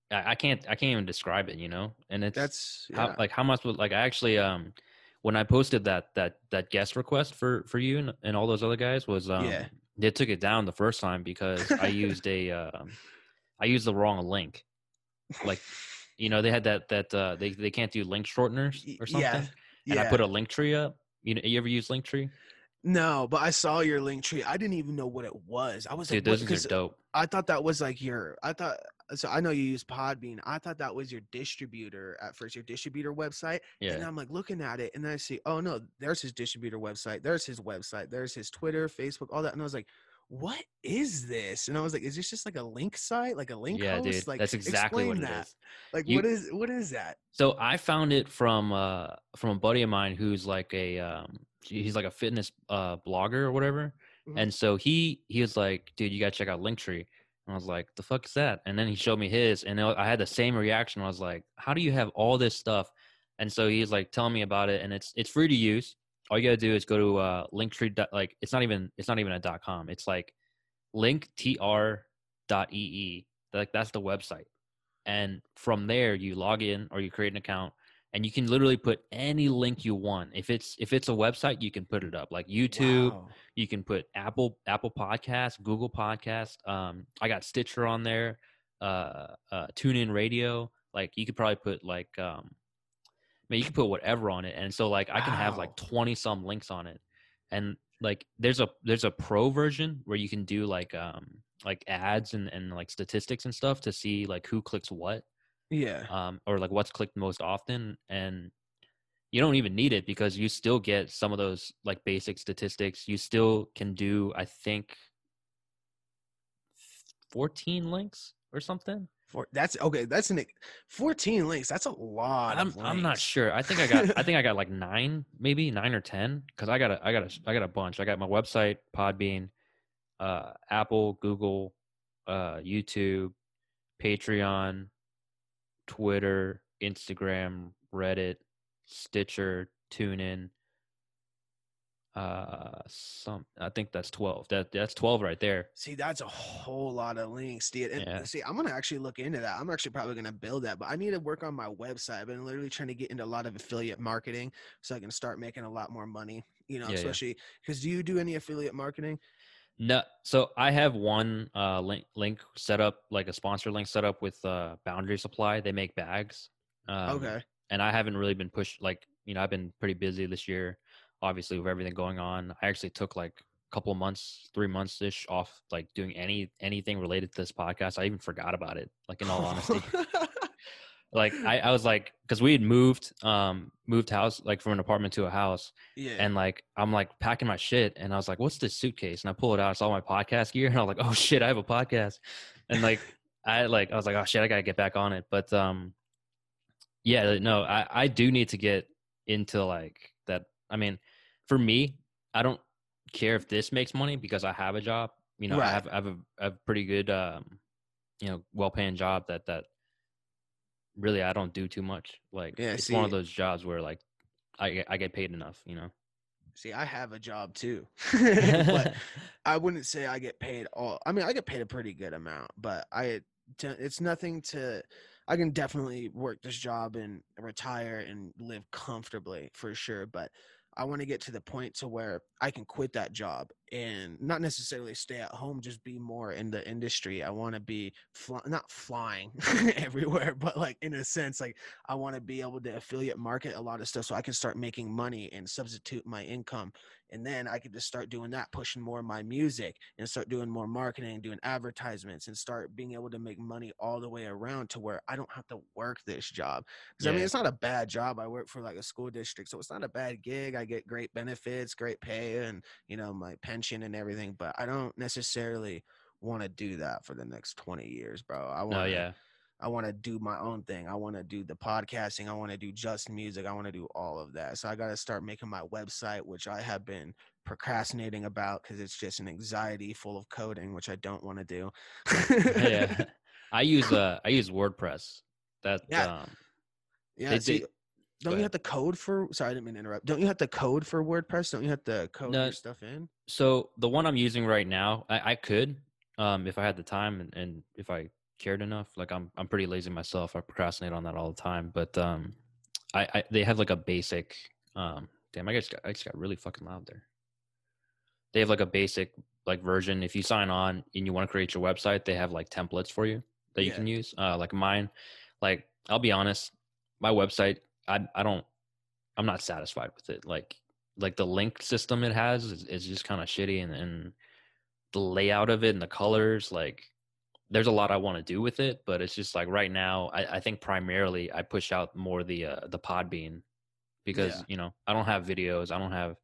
I, I can't I can't even describe it, you know. And it's That's how, like how much would like I actually um when I posted that that that guest request for for you and, and all those other guys was um Yeah. they took it down the first time because I used a um I used the wrong link. Like you know they had that that uh they they can't do link shorteners or something. yeah, And I put a link tree up. You know, you ever use link tree? No, but I saw your link tree. I didn't even know what it was. I was Dude, like, those what? things 'Cause are dope. I thought that was like your. I thought so. I know you use Podbean. I thought that was your distributor at first, your distributor website. Yeah. And I'm like looking at it, and then I see, oh no, there's his distributor website. There's his website. There's his Twitter, Facebook, all that. And I was like, what is this? And I was like, is this just like a link site, like a link Yeah, host? dude. Like, That's exactly what it that. is. Like, You- what is what is that? So I found it from uh from a buddy of mine who's like a um he's like a fitness uh blogger or whatever. Mhm. And so he he was like, dude, you gotta check out Linktree. And I was like, the fuck is that? And then he showed me his, and I had the same reaction. I was like, how do you have all this stuff? And so he's like telling me about it, and it's it's free to use. All you gotta do is go to uh Linktree. dot- Like it's not even it's not even a dot com. It's like link tr ee. Like that's the website. And from there you log in or you create an account and you can literally put any link you want. If it's if it's a website, you can put it up. Like YouTube, Wow. you can put Apple Apple Podcast, Google Podcast. Um, I got Stitcher on there, uh, uh, TuneIn Radio. Like you could probably put like, um, I mean, you can put whatever on it, and so like I can have like twenty some links on it, and like there's a there's a pro version where you can do like um like ads and and like statistics and stuff to see like who clicks what Yeah. um, or like what's clicked most often and you don't even need it because you still get some of those like basic statistics. You still can do i think 14 links or something For, that's okay. That's an 14 links. That's a lot. i'm, I'm not sure i think i got i think i got like nine maybe nine or ten because i got a i got a i got a bunch i got my website podbean uh apple google uh youtube patreon twitter instagram reddit stitcher tunein uh some i think that's 12 that that's 12 right there See, that's a whole lot of links, dude. And Yeah. see, I'm gonna actually look into that. I'm actually probably gonna build that, but I need to work on my website. I've been literally trying to get into a lot of affiliate marketing so I can start making a lot more money. You know, Yeah, yeah. especially because do you do any affiliate marketing? No, so I have one uh, link link set up, like a sponsor link set up with uh, Boundary Supply. They make bags. Um, okay. And I haven't really been pushed. Like you know, I've been pretty busy this year, obviously with everything going on. I actually took like a couple of months, three months ish off, like doing any anything related to this podcast. I even forgot about it. Like in all honesty, like I, I was like, because we had moved, um, moved house like from an apartment to a house, yeah. and like I'm like packing my shit, and I was like, "What's this suitcase?" And I pull it out, it's all my podcast gear, and I was like, "Oh shit, I have a podcast," and like I like I was like, "Oh shit, I gotta get back on it." But um, yeah, no, I I do need to get into like that. I mean, for me, I don't care if this makes money because I have a job. You know, I have I have a, a pretty good um, you know, well paying job that that really I don't do too much. Like Yeah, it's one of those jobs where like I get- I get paid enough. You know. See, I have a job too, but I wouldn't say I get paid all. I mean, I get paid a pretty good amount, but I it's nothing to. I can definitely work this job and retire and live comfortably for sure, but I want to get to the point to where I can quit that job and not necessarily stay at home, just be more in the industry. I want to be fly- not flying everywhere, but like in a sense, like I want to be able to affiliate market a lot of stuff so I can start making money and substitute my income. And then I could just start doing that, pushing more of my music and start doing more marketing, doing advertisements, and start being able to make money all the way around to where I don't have to work this job. Because I mean, it's not a bad job. I work for like a school district, so it's not a bad gig. I get great benefits, great pay, and you know my pension and everything. But I don't necessarily want to do that for the next 20 years, bro. I want No, yeah. I want to do my own thing. I want to do the podcasting. I want to do just music. I want to do all of that. So I got to start making my website, which I have been procrastinating about because it's just an anxiety full of coding, which I don't want to do. yeah. I use uh I use WordPress. That Yeah. um Yeah. They- see, don't you have to code for? Sorry, I didn't mean to interrupt. Don't you have to code for WordPress? Don't you have to code No. your stuff in? so the one I'm using right now, I, I could um if I had the time and, and if I cared enough. Like I'm I'm pretty lazy myself. I procrastinate on that all the time. But um I, I they have like a basic um damn I just got I just got really fucking loud there. They have like a basic like version. If you sign on and you want to create your website, they have like templates for you that you Yeah. can use. Uh like mine, like I'll be honest, my website, I I don't I'm not satisfied with it. Like like the link system it has is, is just kind of shitty and, and the layout of it and the colors, like there's a lot I want to do with it, but it's just like right now, I, I think primarily I push out more the uh, the Podbean because Yeah. you know I don't have videos, I don't have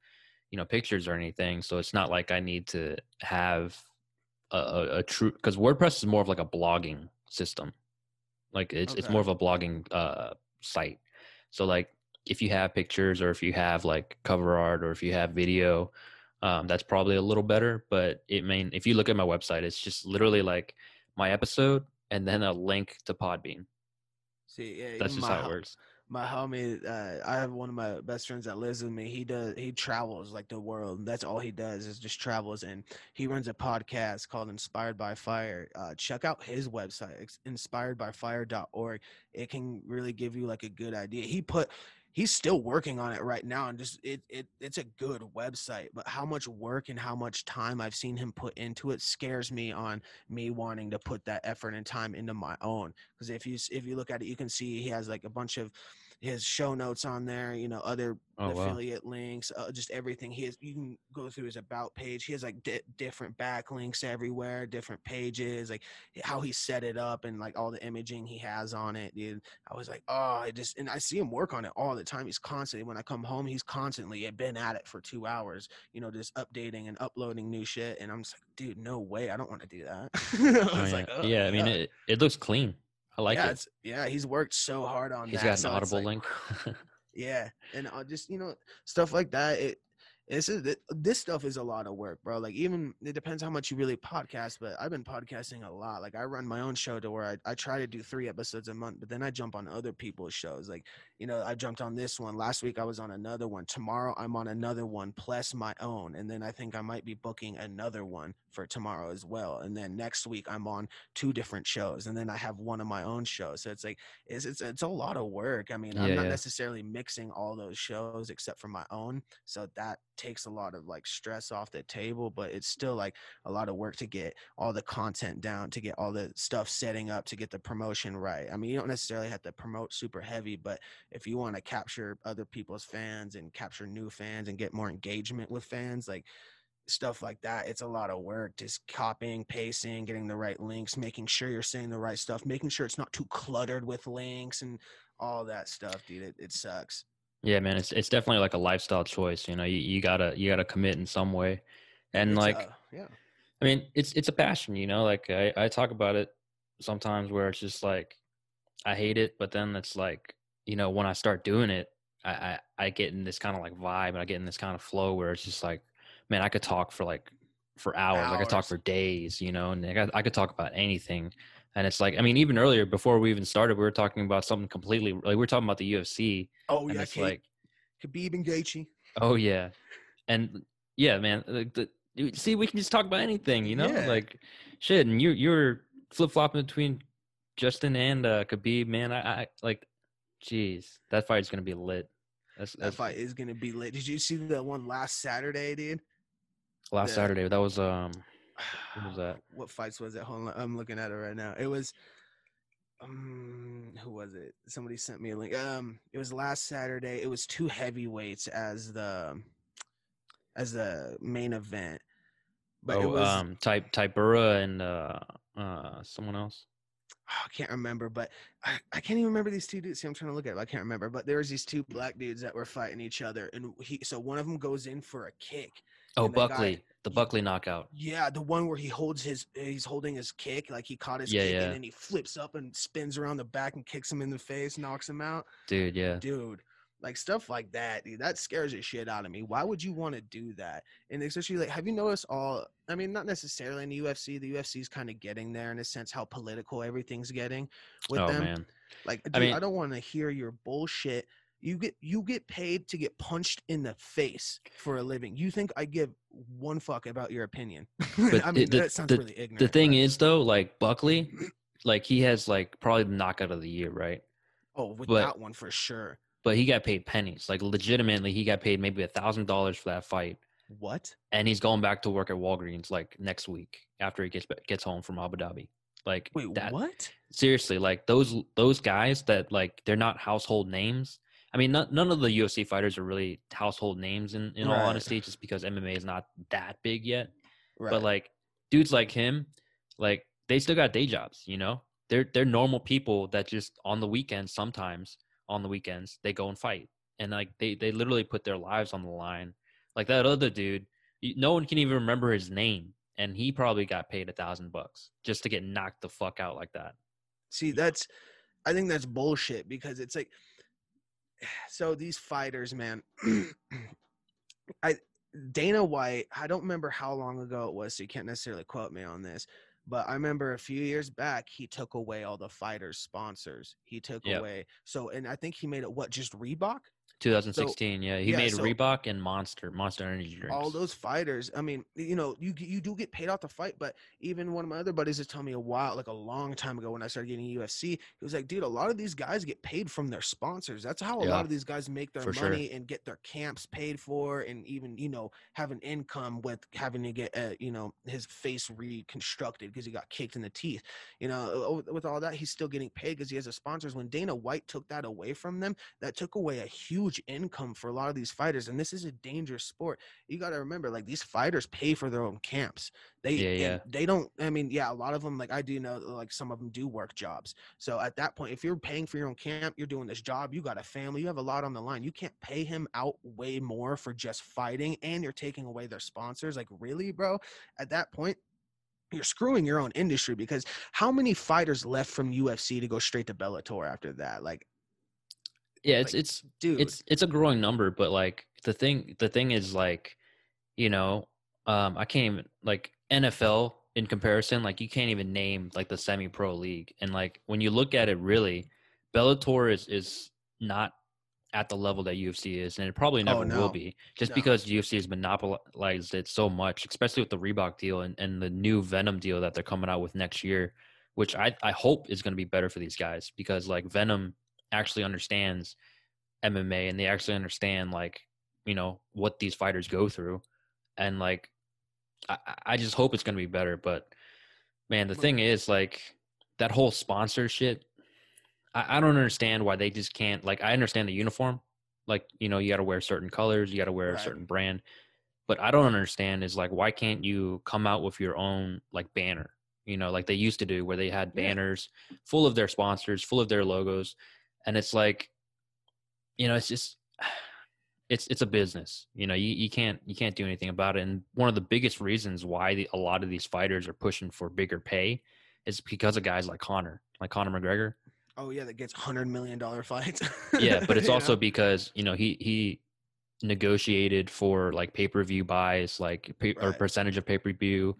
you know pictures or anything, so it's not like I need to have a, a, a true because WordPress is more of like a blogging system, like it's it's more of a blogging uh, site. So like if you have pictures or if you have like cover art or if you have video, um, that's probably a little better. But it mean if you look at my website, it's just literally like my episode and then a link to Podbean. See, yeah, That's just my how it works. My homie, uh, I have one of my best friends that lives with me. He does he travels like the world. That's all he does is just travels, and he runs a podcast called Inspired by Fire. Uh, check out his website, it's inspiredbyfire.org. It can really give you like a good idea. He put he's still working on it right now and just it, it it's a good website but how much work and how much time i've seen him put into it scares me on me wanting to put that effort and time into my own because if you if you look at it you can see he has like a bunch of his show notes on there you know other Oh, wow. affiliate links uh, just everything he has you can go through his about page he has like di- different backlinks everywhere different pages like how he set it up and like all the imaging he has on it dude i was like oh i just and i see him work on it all the time he's constantly when i come home he's constantly been at it for two hours you know just updating and uploading new shit and i'm just like dude no way i don't want to do that i Oh, was yeah. like "Ugh, yeah, I mean, yuck." it, it looks clean. I like yeah, it. yeah, he's worked so hard on He's that. got an so Audible like, link. Yeah, and uh, just you know stuff like that. It this is this stuff is a lot of work, bro. Like even it depends how much you really podcast. But I've been podcasting a lot. Like I run my own show to where I, I try to do three episodes a month, but then I jump on other people's shows. Like you know I jumped on this one last week. I was on another one. Tomorrow I'm on another one plus my own, and then I think I might be booking another one for tomorrow as well. And then next week I'm on two different shows, and then I have one of my own shows. So it's like it's it's, it's a lot of work. I mean, I'm not yeah. necessarily mixing all those shows except for my own, so that takes a lot of like stress off the table. But it's still like a lot of work to get all the content down, to get all the stuff setting up, to get the promotion right. I mean, you don't necessarily have to promote super heavy, but if you want to capture other people's fans and capture new fans and get more engagement with fans, like stuff like that it's a lot of work just copying pasting getting the right links making sure you're saying the right stuff making sure it's not too cluttered with links and all that stuff dude it, it sucks yeah, man, it's it's definitely like a lifestyle choice. You know, you, you gotta you gotta commit in some way, and It's, like uh, yeah I mean, it's it's a passion, you know. Like I, I talk about it sometimes where it's just like I hate it, but then it's like you know when I start doing it, I I, I get in this kind of like vibe, and I get in this kind of flow where it's just like, man, I could talk for like for hours, I could talk for days, you know, and I, I could talk about anything. And it's like, I mean, even earlier before we even started, we were talking about something completely like we were talking about the UFC, oh and yeah it's Kate, like, Khabib and Gaethje Oh yeah, and yeah, man. Like the, see, we can just talk about anything, you know, Yeah. like shit. And you you're flip flopping between Justin and uh, Khabib, man. I, I like, jeez, that fight's gonna be lit. That's, that fight is gonna be lit did you see the one last saturday dude last the- Saturday. That was um, what was that? what fights was it hold on i'm looking at it right now it was um who was it somebody sent me a link um it was last saturday it was two heavyweights as the as the main event but oh, it was um, type Tybura and uh, uh, someone else. I can't remember, but I, I can't even remember these two dudes. See, I'm trying to look at it. but I can't remember, but there was these two black dudes that were fighting each other, and he so one of them goes in for a kick. Oh, the guy- Buckley, the Buckley knockout. Yeah, the one where he holds his he's holding his kick, like he caught his Yeah, kick, yeah. and then he flips up and spins around the back and kicks him in the face, knocks him out. Dude, yeah. Dude, like stuff like that, dude, that scares the shit out of me. Why would you want to do that? And especially like, have you noticed all? I mean, not necessarily in the UFC. The UFC is kind of getting there in a sense how political everything's getting with oh them. man. Like, dude, I I, don't want to hear your bullshit. You get you get paid to get punched in the face for a living. You think I give one fuck about your opinion? But I mean, the- that sounds the- really ignorant. The thing but- is though, like Buckley, like he has like probably the knockout of the year, right? oh, with but- that one for sure. but he got paid pennies. Like legitimately, he got paid maybe a thousand dollars for that fight, What? and he's going back to work at Walgreens like next week after he gets gets home from Abu Dhabi. Like Wait, that. what? Seriously, like those those guys that like they're not household names. I mean, not, none of the UFC fighters are really household names in in all honesty, just because MMA is not that big yet. Right. But like dudes like him, like they still got day jobs, you know? They're they're normal people that just on the weekends sometimes on the weekends they go and fight. And like they they literally put their lives on the line. Like that other dude, no one can even remember his name and he probably got paid a thousand bucks just to get knocked the fuck out like that. See, that's I think that's bullshit because it's like so these fighters, man. I Dana White, I don't remember how long ago it was, so you can't necessarily quote me on this, But I remember a few years back, he took away all the fighters' sponsors. He took Yep. away so, and I think he made it what just Reebok. 2016. yeah, he yeah, made so- Reebok and Monster, Monster Energy drinks. all those fighters i mean you know you you do get paid off to fight but even one of my other buddies was telling me a while like a long time ago when i started getting ufc he was like dude a lot of these guys get paid from their sponsors that's how a Yeah, lot of these guys make their for sure. money and get their camps paid for and even you know have an income with having to get uh, you know his face reconstructed because he got kicked in the teeth you know with- with all that he's still getting paid because he has a sponsors when dana white took that away from them that took away a huge income for a lot of these fighters and this is a dangerous sport you got to remember like these fighters pay for their own camps they Yeah, yeah. they don't i mean yeah a lot of them like i do know like some of them do work jobs so at that point if you're paying for your own camp you're doing this job you got a family you have a lot on the line you can't pay him out way more for just fighting and you're taking away their sponsors like really bro at that point you're screwing your own industry because how many fighters left from UFC to go straight to Bellator after that? Like, yeah, it's like, it's dude, it's it's a growing number, but like the thing the thing is like, you know, um, I can't even like NFL in comparison. Like you can't even name like the semi pro league, and like when you look at it, really, Bellator is is not at the level that UFC is, and it probably never Oh, no. will be, just No. because UFC has monopolized it so much, especially with the Reebok deal and, and the new Venum deal that they're coming out with next year, which I, I hope is going to be better for these guys because like Venum actually understands MMA and they actually understand like you know what these fighters go through, and like I, I- just hope it's going to be better. But man, the thing is like that whole sponsorship. I, I don't understand why they just can't like I understand the uniform. Like, you know, you gotta wear certain colors, you gotta wear Right. a certain brand. But I don't understand is like why can't you come out with your own like banner? You know, like they used to do where they had banners full of their sponsors, full of their logos. And it's like, you know, it's just it's it's a business. You know, you, you can't you can't do anything about it. And one of the biggest reasons why the, a lot of these fighters are pushing for bigger pay is because of guys like Conor, like Conor McGregor. oh yeah, that gets hundred million dollar fights. yeah, but it's also know? because you know he he negotiated for like pay per view buys, like pay, or percentage of pay per view,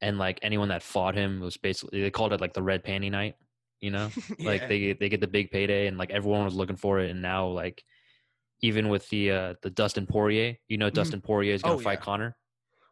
and like anyone that fought him was basically they called it like the red panty night. You know, like they they get the big payday, and like everyone was looking for it, and now like even with the uh the Dustin Poirier, you know, Mhm. Dustin Poirier is gonna Oh, fight yeah. Conor.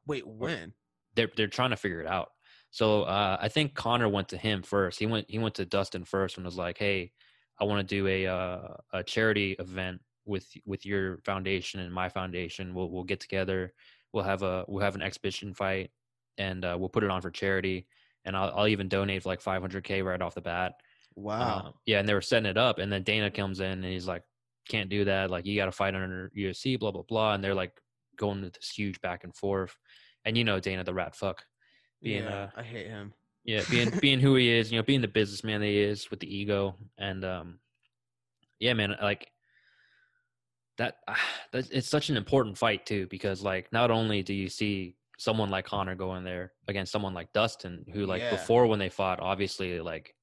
wait when? They're they're trying to figure it out. So uh, I think Conor went to him first. He went he went to Dustin first and was like, "Hey, I want to do a uh, a charity event with with your foundation and my foundation. We'll we'll get together. We'll have a we'll have an exhibition fight, and uh, we'll put it on for charity. And I'll I'll even donate like 500k right off the bat. Wow. Uh, yeah, and they were setting it up, and then Dana comes in and he's like, "Can't do that. Like, you got to fight under UFC, blah blah blah." And they're like going to this huge back and forth. And you know Dana the rat fuck, being yeah, uh I hate him. yeah, being being who he is, you know, being the businessman that he is with the ego, and um, yeah, man, like that. That's it's such an important fight too because like not only do you see someone like Conor going there against someone like Dustin, who like Yeah. before when they fought, obviously like,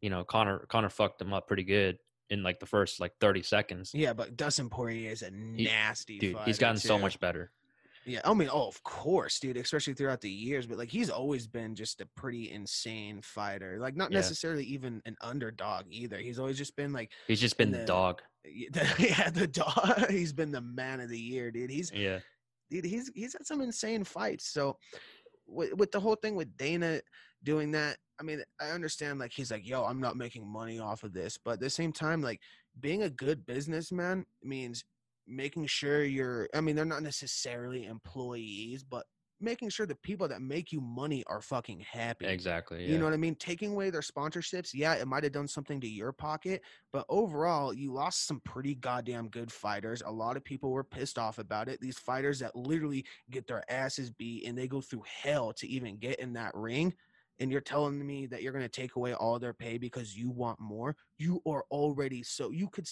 you know, Conor Conor fucked him up pretty good in like the first like thirty seconds. Yeah, but Dustin Poirier is a nasty Dude, he's gotten so much better. Yeah, I mean, oh, of course, dude. Especially throughout the years, but like he's always been just a pretty insane fighter. Like not Yeah. necessarily even an underdog either. He's always just been like, He's just been the- the dog. yeah, the dog. He's been the man of the year, dude. He's Yeah, he's he's had some insane fights. So with, with the whole thing with Dana doing that, I mean, I understand like he's like, yo, I'm not making money off of this, but at the same time, like being a good businessman means making sure you're. I mean, they're not necessarily employees, but making sure the people that make you money are fucking happy. exactly. Yeah. You know what I mean? Taking away their sponsorships, yeah, it might have done something to your pocket, but overall, you lost some pretty goddamn good fighters. A lot of people were pissed off about it. These fighters that literally get their asses beat and they go through hell to even get in that ring. And you're telling me that you're going to take away all their pay because you want more? You are already so you could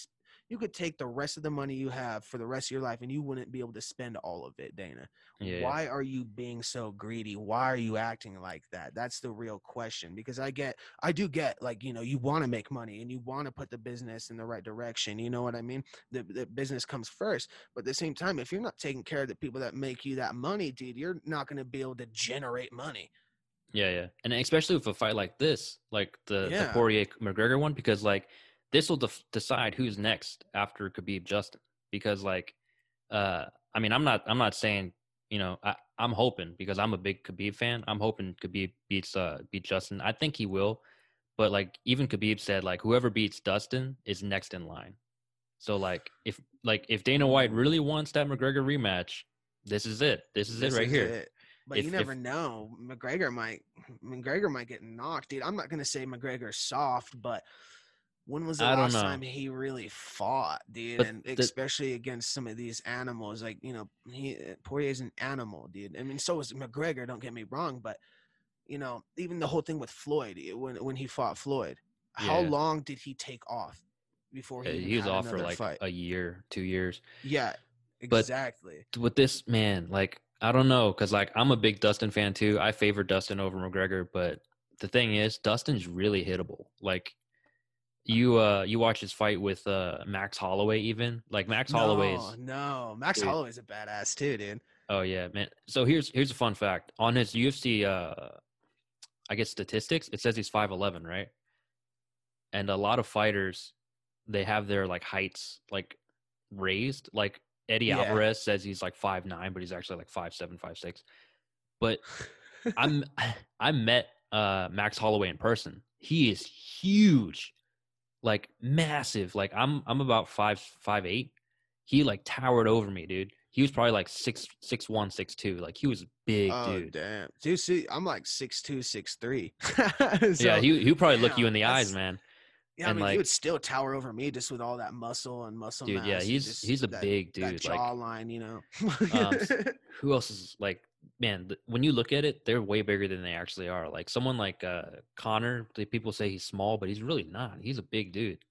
you could take the rest of the money you have for the rest of your life and you wouldn't be able to spend all of it, Dana. Yeah. why are you being so greedy? Why are you acting like that? That's the real question because i get i do get like you know you want to make money and you want to put the business in the right direction you know what i mean? The, the business comes first but at the same time if you're not taking care of the people that make you that money dude you're not going to be able to generate money. Yeah, yeah, and especially with a fight like this, like the, Yeah. the Poirier McGregor one, because like this will def- decide who's next after Khabib Justin. Because like, uh, I mean, I'm not, I'm not saying, you know, I, I'm hoping because I'm a big Khabib fan. I'm hoping Khabib beats, uh, beat Justin. I think he will, but like even Khabib said, like whoever beats Dustin is next in line. So like if like if Dana White really wants that McGregor rematch, this is it. This is This it right is here. it. But If- you if- never know. McGregor might McGregor might get knocked, dude. I'm not gonna say McGregor's soft, but when was the I last time he really fought, dude? But and the- especially against some of these animals, like you know, he Poirier's an animal, dude. I mean, so is McGregor. Don't get me wrong, but you know, even the whole thing with Floyd eh, when when he fought Floyd, how long did he take off before he? Uh, He was off for like fight? a year, two years. yeah, but- exactly. with this man, like I don't know, because like I'm a big Dustin fan too. I favor Dustin over McGregor, but the thing is, Dustin's really hittable. Like you, uh, you watch his fight with uh Max Holloway, even like Max Holloway no, is. no, Max Dude. Holloway's a badass too, dude. Oh yeah, man. So here's here's a fun fact on his UFC, uh, I guess statistics. It says he's five eleven, right? And a lot of fighters, they have their like heights like raised. Like Eddie Yeah. Alvarez says he's like five nine, but he's actually like five seven, five six. But I'm I met uh Max Holloway in person. He is huge. Like massive. Like I'm I'm about five five eight. He like towered over me, dude. He was probably like six six one, six two. Like he was big oh dude. damn, dude. See, I'm like six two, six three. yeah, he he probably look you in the eyes, man. Yeah, I mean, like- he would still tower over me just with all that muscle and muscle Dude, mass. yeah, he's he's a that, big that dude. Like jawline, you know. Um, who else is like man when you look at it they're way bigger than they actually are like someone like uh conor people say he's small but he's really not he's a big dude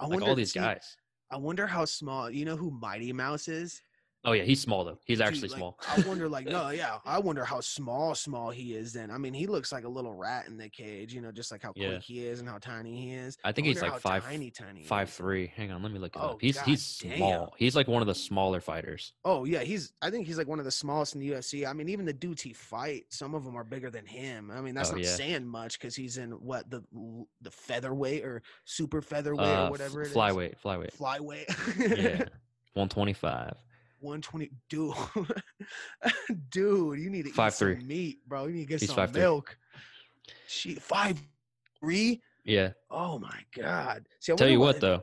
I like wonder, all these guys I wonder how small. You know who Mighty Mouse is? Oh yeah he's small though he's Dude, actually like, small I wonder, like, no, yeah, I wonder how small, small he is. Then, I mean, he looks like a little rat in the cage. You know, just like how Yeah. quick he is and how tiny he is. i think he's like five, tiny, tiny, five three. hang on let me look it Oh, up he's God he's damn. small he's like one of the smaller fighters Oh yeah, he's. I think he's like one of the smallest in the UFC. I mean, even the dudes he fight, some of them are bigger than him. I mean, that's Oh, not yeah. saying much because he's in what the the featherweight or super featherweight uh or whatever it is. flyweight flyweight Flyweight. yeah 125 120 dude dude you need to Five eat some meat bro. You need to get He's some five three. milk. She five three? Yeah. Oh my god. See, I tell you what though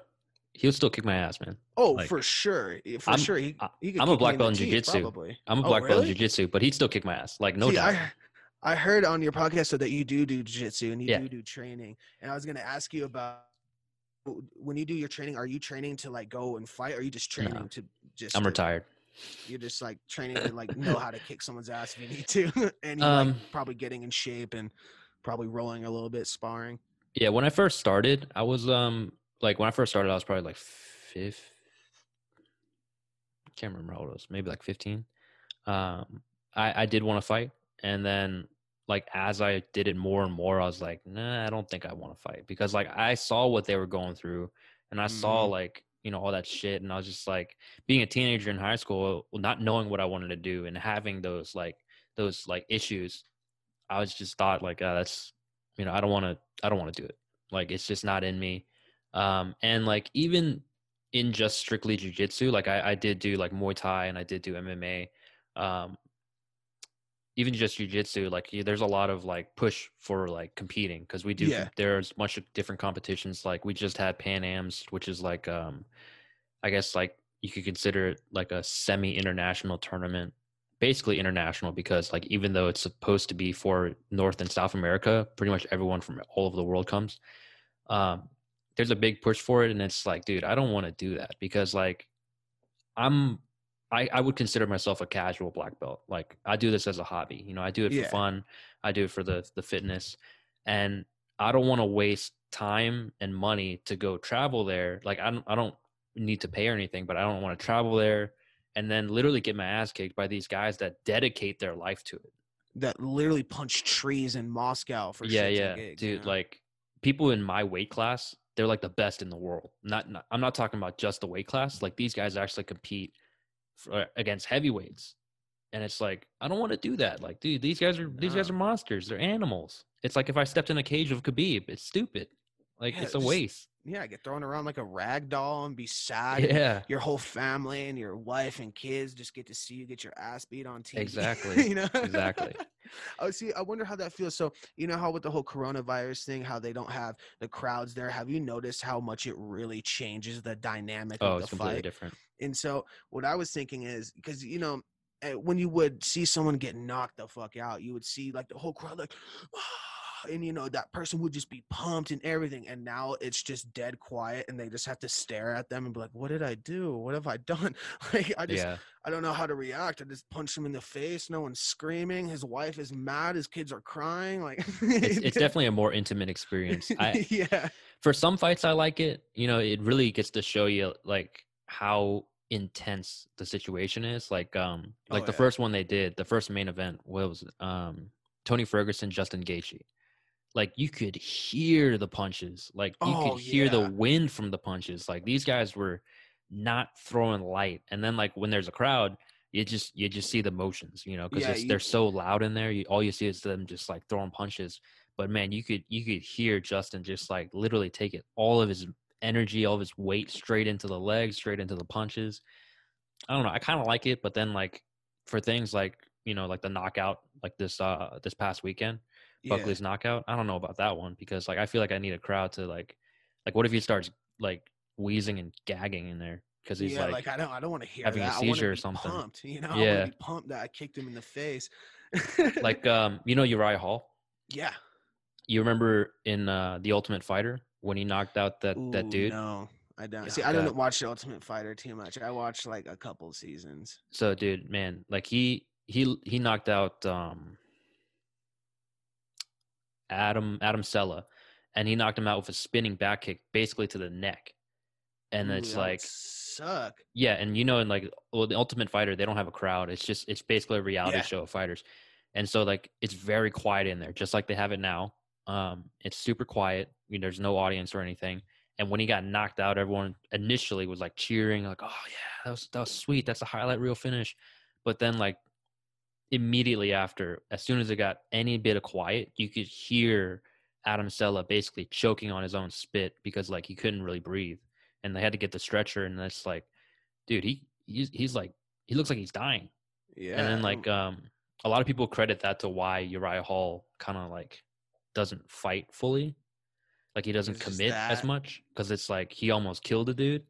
he'll still kick my ass man. Oh like, for sure. For I'm- sure. He, he could I'm a black belt in jiu-jitsu. probably. i'm a Oh, black belt in jiu-jitsu but he'd still kick my ass like no See, doubt. I, I heard on your podcast so that you do do jiu-jitsu and you Yeah. do do training and i was going to ask you about when you do your training are you training to like go and fight or are you just No. training to just i'm to- retired You're just like training to like know how to kick someone's ass if you need to, and you Um, like probably getting in shape and probably rolling a little bit, sparring. Yeah, when I first started, I was um like when I first started, I was probably like fifth. I Can't remember how old I was. Maybe like fifteen. Um, I I did want to fight, and then like as I did it more and more, I was like, nah, I don't think I want to fight because like I saw what they were going through, and I saw Mhm. like you know all that shit, and I was just like being a teenager in high school, not knowing what I wanted to do, and having those like those like issues. I was just thought like, uh, that's you know I don't want to I don't want to do it. Like it's just not in me. Um, and like even in just strictly jujitsu, like I, I did do like Muay Thai and I did do MMA. Um, even just jujitsu, like there's a lot of like push for like competing because we do. Yeah. There's much of different competitions. Like we just had Pan Am's, which is like um, I guess like you could consider it like a semi-international tournament basically international because like even though it's supposed to be for north and south america pretty much everyone from all over the world comes um there's a big push for it and it's like dude i don't want to do that because like i'm I, I would consider myself a casual black belt like i do this as a hobby you know i do it for Yeah. fun i do it for the the fitness and i don't want to waste time and money to go travel there like i don't i don't need to pay or anything but i don't want to travel there and then literally get my ass kicked by these guys that dedicate their life to it. That literally punch trees in Moscow for yeah, yeah, gigs, you dude. know? Like people in my weight class, they're like the best in the world. Not, not I'm not talking about just the weight class. Like these guys actually compete for, uh, against heavyweights, and it's like I don't want to do that. Like, dude, these guys are these guys are monsters. They're animals. It's like if I stepped in a cage of Khabib, it's stupid. Like Yeah, it's a just- waste. Yeah, get thrown around like a rag doll and be sad. Yeah, Your whole family and your wife and kids just get to see you get your ass beat on TV. Exactly, you know? exactly. oh, see, I wonder how that feels. So, you know how with the whole coronavirus thing, how they don't have the crowds there. Have you noticed how much it really changes the dynamic Oh, of it's the completely fight? different. And so, what I was thinking is because you know, eh, when you would see someone get knocked the fuck out, you would see like the whole crowd like, "Ah," and you know that person would just be pumped and everything. And now it's just dead quiet, and they just have to stare at them and be like, "What did I do? What have I done?" Like I just Yeah, I don't know how to react. I just punch him in the face. No one's screaming. His wife is mad. His kids are crying. Like it's, it's definitely a more intimate experience. I yeah. for some fights I like it. You know, it really gets to show you like how intense the situation is. Like um like Oh, the yeah. first one they did, the first main event was um Tony Ferguson, Justin Gaethje. Like you could hear the punches. Like you Oh, could hear yeah. the wind from the punches. Like these guys were not throwing light. And then like when there's a crowd, you just you just see the motions, you know, because Yeah, they're so loud in there. You, all you see is them just like throwing punches. But man, you could you could hear Justin just like literally take it all of his energy, all of his weight straight into the legs, straight into the punches. I don't know. I kind of like it, but then like for things like you know like the knockout like this uh this past weekend, yeah. Buckley's knockout. I don't know about that one because like I feel like I need a crowd to like like what if he starts like wheezing and gagging in there because he's yeah, like, like, I don't, I don't want to hear having a that. Wanna seizure or something. Pumped, you know, Yeah. pumped that I kicked him in the face. like um you know Uriah Hall. yeah, You remember in uh the Ultimate Fighter when he knocked out that that dude? No, I don't. Yeah, See, I God. didn't watch the Ultimate Fighter too much. I watched like a couple seasons. So dude, man, like he he he knocked out um Adam Adam Cella and he knocked him out with a spinning back kick basically to the neck. And Ooh, it's like suck. yeah, and you know in like well the Ultimate Fighter they don't have a crowd. It's just it's basically a reality Yeah. show of fighters. And so like it's very quiet in there just like they have it now. Um it's super quiet. You know, there's no audience or anything. And when he got knocked out, everyone initially was like cheering, like, "Oh yeah, that was that was sweet. That's a highlight reel finish." But then, like immediately after, as soon as it got any bit of quiet, you could hear Adam Cella basically choking on his own spit because like he couldn't really breathe, and they had to get the stretcher. And it's like, dude, he he's he's like he looks like he's dying. Yeah, and then like um, a lot of people credit that to why Uriah Hall kind of like doesn't fight fully, like he doesn't commit as much because it's like he almost killed a dude,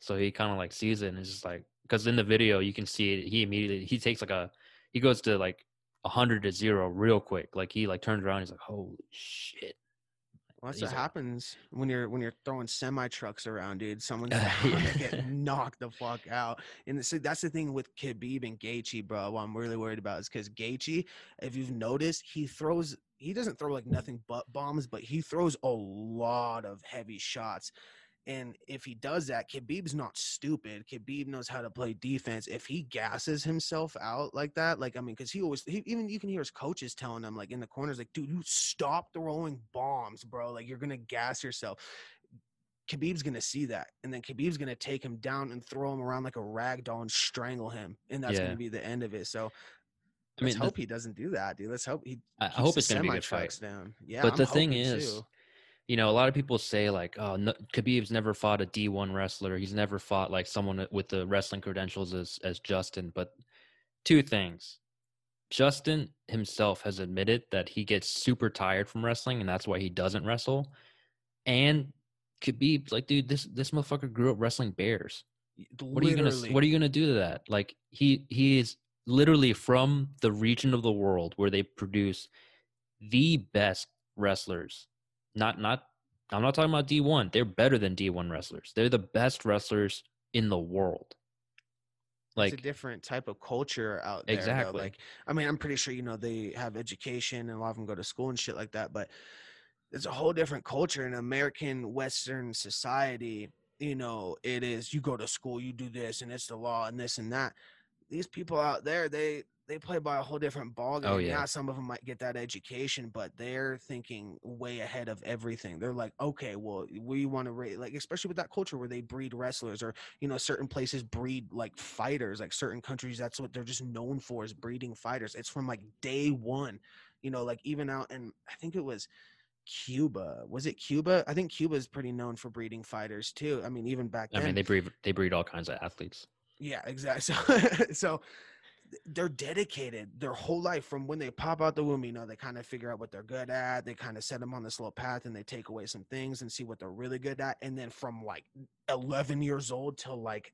so he kind of like sees it and it's just like because in the video you can see it. He immediately he takes like a he goes to like a hundred to zero real quick. Like he like turns around. He's like, holy shit. Well, that's he's what like- happens when you're when you're throwing semi trucks around, dude. Someone's gonna get knocked the fuck out. And see, that's the thing with Khabib and Gaethje, bro. What I'm really worried about is because Gaethje, if you've noticed, he throws. He doesn't throw like nothing but bombs, but he throws a lot of heavy shots. And if he does that, Khabib's not stupid. Khabib knows how to play defense. If he gasses himself out like that, like I mean, because he always, he, even you can hear his coaches telling him, like in the corners, like, dude, you stop throwing bombs, bro. Like you're gonna gas yourself. Khabib's gonna see that, and then Khabib's gonna take him down and throw him around like a rag doll and strangle him, and that's Yeah. gonna be the end of it. So I mean, let's mean, the- hope he doesn't do that, dude. Let's hope he. I, hope it's gonna be a good fight. Down. Yeah, but I'm the thing is, too. you know, a lot of people say like, oh, no, Khabib's never fought a D1 wrestler. He's never fought like someone with the wrestling credentials as as Justin. But two things. Justin himself has admitted that he gets super tired from wrestling and that's why he doesn't wrestle. And Khabib's like, dude, this this motherfucker grew up wrestling bears. What are you gonna Literally. What are you gonna do to that? Like he he is literally from the region of the world where they produce the best wrestlers. Not not I'm not talking about D1. They're better than D1 wrestlers. They're the best wrestlers in the world. it's a different type of culture out there. though. Exactly. Like, I mean, I'm pretty sure you know they have education and a lot of them go to school and shit like that. But it's a whole different culture in American Western society. You know, it is you go to school, you do this, and it's the law, and this and that. These people out there, they they play by a whole different ball game. Oh, yeah. yeah. some of them might get that education, but they're thinking way ahead of everything. They're like, okay, well, we want to rate like, especially with that culture where they breed wrestlers, or you know, certain places breed like fighters. Like certain countries, that's what they're just known for is breeding fighters. It's from like day one. You know, like even out in I think it was Cuba. Was it Cuba? I think Cuba is pretty known for breeding fighters too. I mean, even back then. I mean, they breed they breed all kinds of athletes. Yeah, exactly. So, so they're dedicated their whole life from when they pop out the womb. You know, they kind of figure out what they're good at. They kind of set them on this little path, and they take away some things and see what they're really good at. And then from like 11 years old till like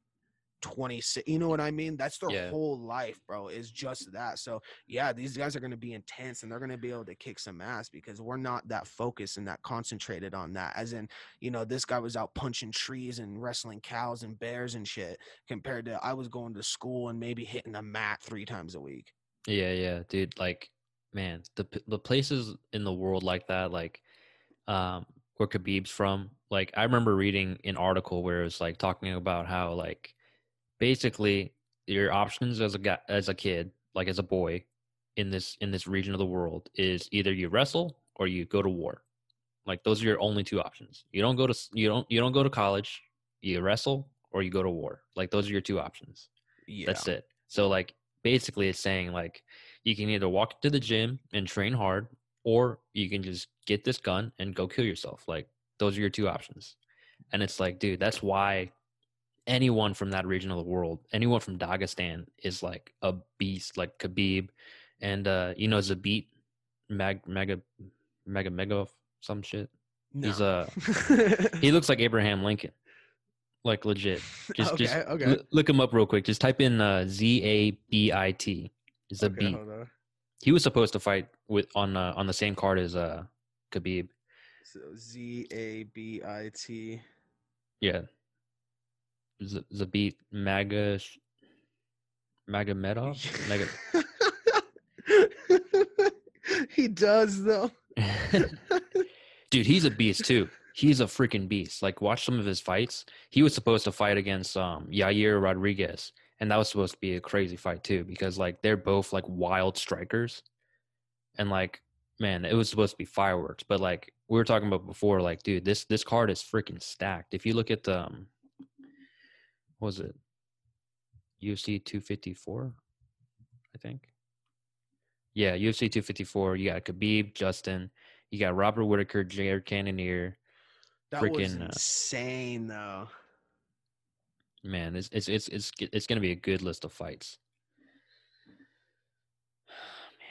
26, you know what I mean? That's their Yeah. whole life, bro. Is just that. So yeah, these guys are going to be intense, and they're going to be able to kick some ass because we're not that focused and that concentrated on that. As in, you know, this guy was out punching trees and wrestling cows and bears and shit compared to I was going to school and maybe hitting the mat three times a week. Yeah, yeah, dude. Like, man, the the places in the world like that, like, um, where Khabib's from. Like, I remember reading an article where it was like talking about how like, basically, your options as a guy, as a kid, like as a boy, in this in this region of the world, is either you wrestle or you go to war. Like, those are your only two options. You don't go to you don't you don't go to college. You wrestle or you go to war. Like, those are your two options. Yeah. That's it. So like basically it's saying like you can either walk to the gym and train hard or you can just get this gun and go kill yourself. Like those are your two options. And it's like, dude, that's why anyone from that region of the world, anyone from Dagestan is like a beast, like Khabib and uh you know Zabit Mag Mega Mega Mega some shit. He's No. uh he looks like Abraham Lincoln. Like legit. Just okay, just okay. loo- look him up real quick. Just type in uh, Z A B I T. Zabit. Okay. He was supposed to fight with on uh, on the same card as uh Khabib. So Z A B I T. Yeah. Z- Zabit Maga Magomedov. Maga- he does though. Dude, he's a beast too. He's a freaking beast. Like watch some of his fights. He was supposed to fight against um Yair Rodriguez, and that was supposed to be a crazy fight too because like they're both like wild strikers. And like man, it was supposed to be fireworks, but like we were talking about before like dude, this this card is freaking stacked. If you look at the um was it? UFC 254, I think. Yeah, UFC 254. You got Khabib, Justin. You got Robert Whitaker, Jared Cannonier. That was Freaking, uh, insane though. Man, it's it's it's it's it's gonna be a good list of fights.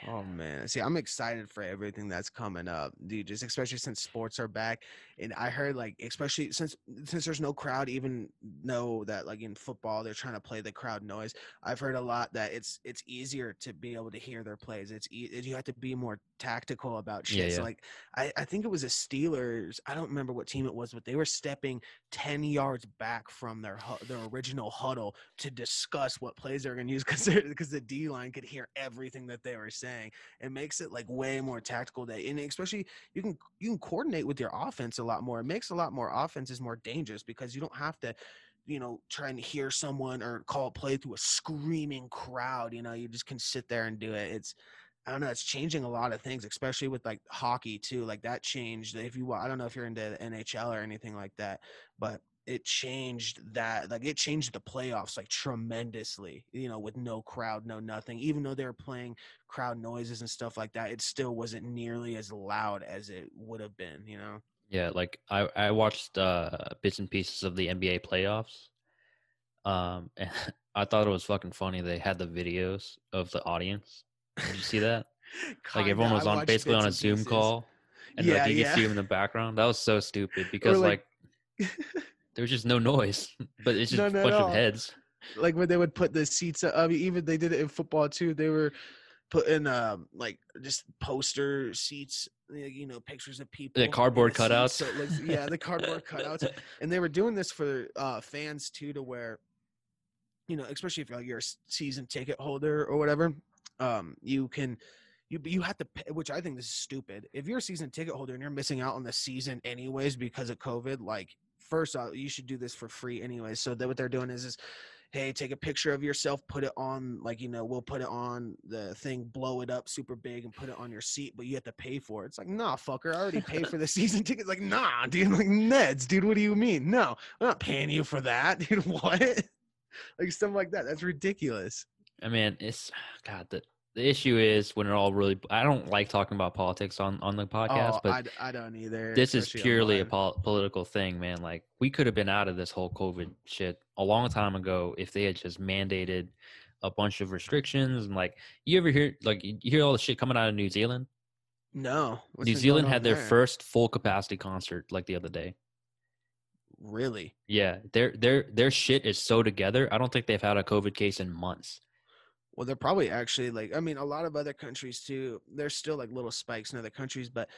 Oh man, see, I'm excited for everything that's coming up, dude. Just especially since sports are back, and I heard like, especially since since there's no crowd, even know that like in football they're trying to play the crowd noise. I've heard a lot that it's it's easier to be able to hear their plays. It's e- you have to be more tactical about shit. Yeah, So like, I I think it was a Steelers. I don't remember what team it was, but they were stepping ten yards back from their hu- their original huddle to discuss what plays they're going to use because because the D line could hear everything that they were saying. It makes it like way more tactical. That and especially you can you can coordinate with your offense a lot more. It makes a lot more offenses more dangerous because you don't have to. You know, try and hear someone or call a play through a screaming crowd. You know, you just can sit there and do it. It's I don't know. It's changing a lot of things, especially with like hockey too. Like that changed. If you, I don't know if you're into the NHL or anything like that, but it changed that. Like it changed the playoffs like tremendously. You know, with no crowd, no nothing. Even though they were playing crowd noises and stuff like that, it still wasn't nearly as loud as it would have been. You know. Yeah, like I I watched uh bits and pieces of the NBA playoffs. Um and I thought it was fucking funny they had the videos of the audience. Did you see that? like everyone was on basically on a Zoom pieces. call and Yeah, like you yeah. could see them in the background. That was so stupid because like- like, there was just no noise, but it's just No, a bunch of heads. like when they would put the seats up, I mean, even they did it in football too. They were putting um like just poster seats, like, you know, pictures of people, in cardboard the cutouts. So looks, yeah, the cardboard cutouts, and they were doing this for uh fans too, to where, you know, especially if you're, like, you're a season ticket holder or whatever, um, you can. You, you have to pay, which I think this is stupid. If you're a season ticket holder and you're missing out on the season anyways because of COVID, like first off, you should do this for free anyway. So that what they're doing is is hey, take a picture of yourself, put it on, like, you know, we'll put it on the thing, blow it up super big and put it on your seat, but you have to pay for it. It's like, nah, fucker, I already paid for the season tickets. Like, nah, dude, like, Neds, dude, what do you mean? No, I'm not paying you for that, dude. What? like, stuff like that. That's ridiculous. I mean, it's God. The the issue is when it all really. I don't like talking about politics on on the podcast, oh, but I, I don't either. this is purely a pol- political thing, man. Like we could have been out of this whole COVID shit a long time ago if they had just mandated a bunch of restrictions and like you ever hear like you hear all the shit coming out of New Zealand. No. what's New Zealand had their there? first full capacity concert like the other day. Really? Yeah, their their their shit is so together. I don't think they've had a COVID case in months. Well, they're probably actually like I mean, a lot of other countries too. There's still like little spikes in other countries, but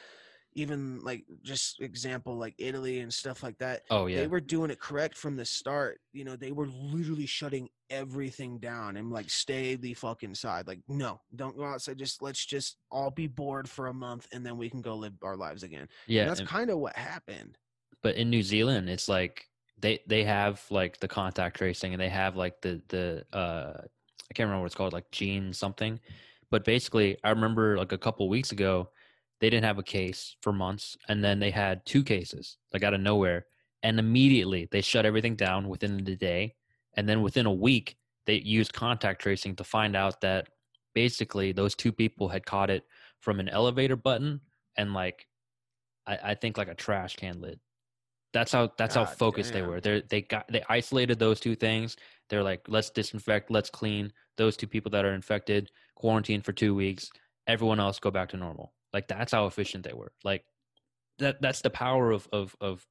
even like just example like Italy and stuff like that, Oh yeah, they were doing it correct from the start. You know, they were literally shutting everything down and like stay the fuck inside. Like, no, don't go outside. Just let's just all be bored for a month and then we can go live our lives again. yeah. and that's and- kind of what happened. but in New Zealand, it's like they they have like the contact tracing and they have like the the uh I can't remember what it's called, like gene something. But basically, I remember like a couple weeks ago, they didn't have a case for months, and then they had two cases like out of nowhere, and immediately they shut everything down within the day, and then within a week they used contact tracing to find out that basically those two people had caught it from an elevator button and like I, I think like a trash can lid. That's how that's how God focused they were. They they got they isolated those two things. They're like, let's disinfect, let's clean those two people that are infected, quarantine for two weeks. Everyone else go back to normal. Like that's how efficient they were. Like that that's the power of of of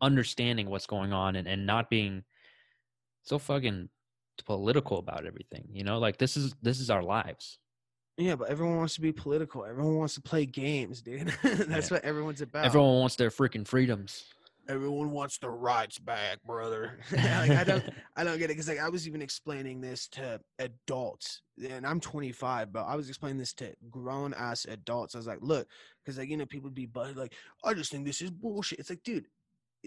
understanding what's going on and, and not being so fucking political about everything. You know, like this is this is our lives. Yeah, but everyone wants to be political. Everyone wants to play games, dude. that's Yeah. what everyone's about. Everyone wants their freaking freedoms. Everyone wants their rights back, brother. like I don't I don't get it because like I was even explaining this to adults, and I'm 25, but I was explaining this to grown ass adults. I was like, look, because like you know people be but like I just think this is bullshit. It's like, dude,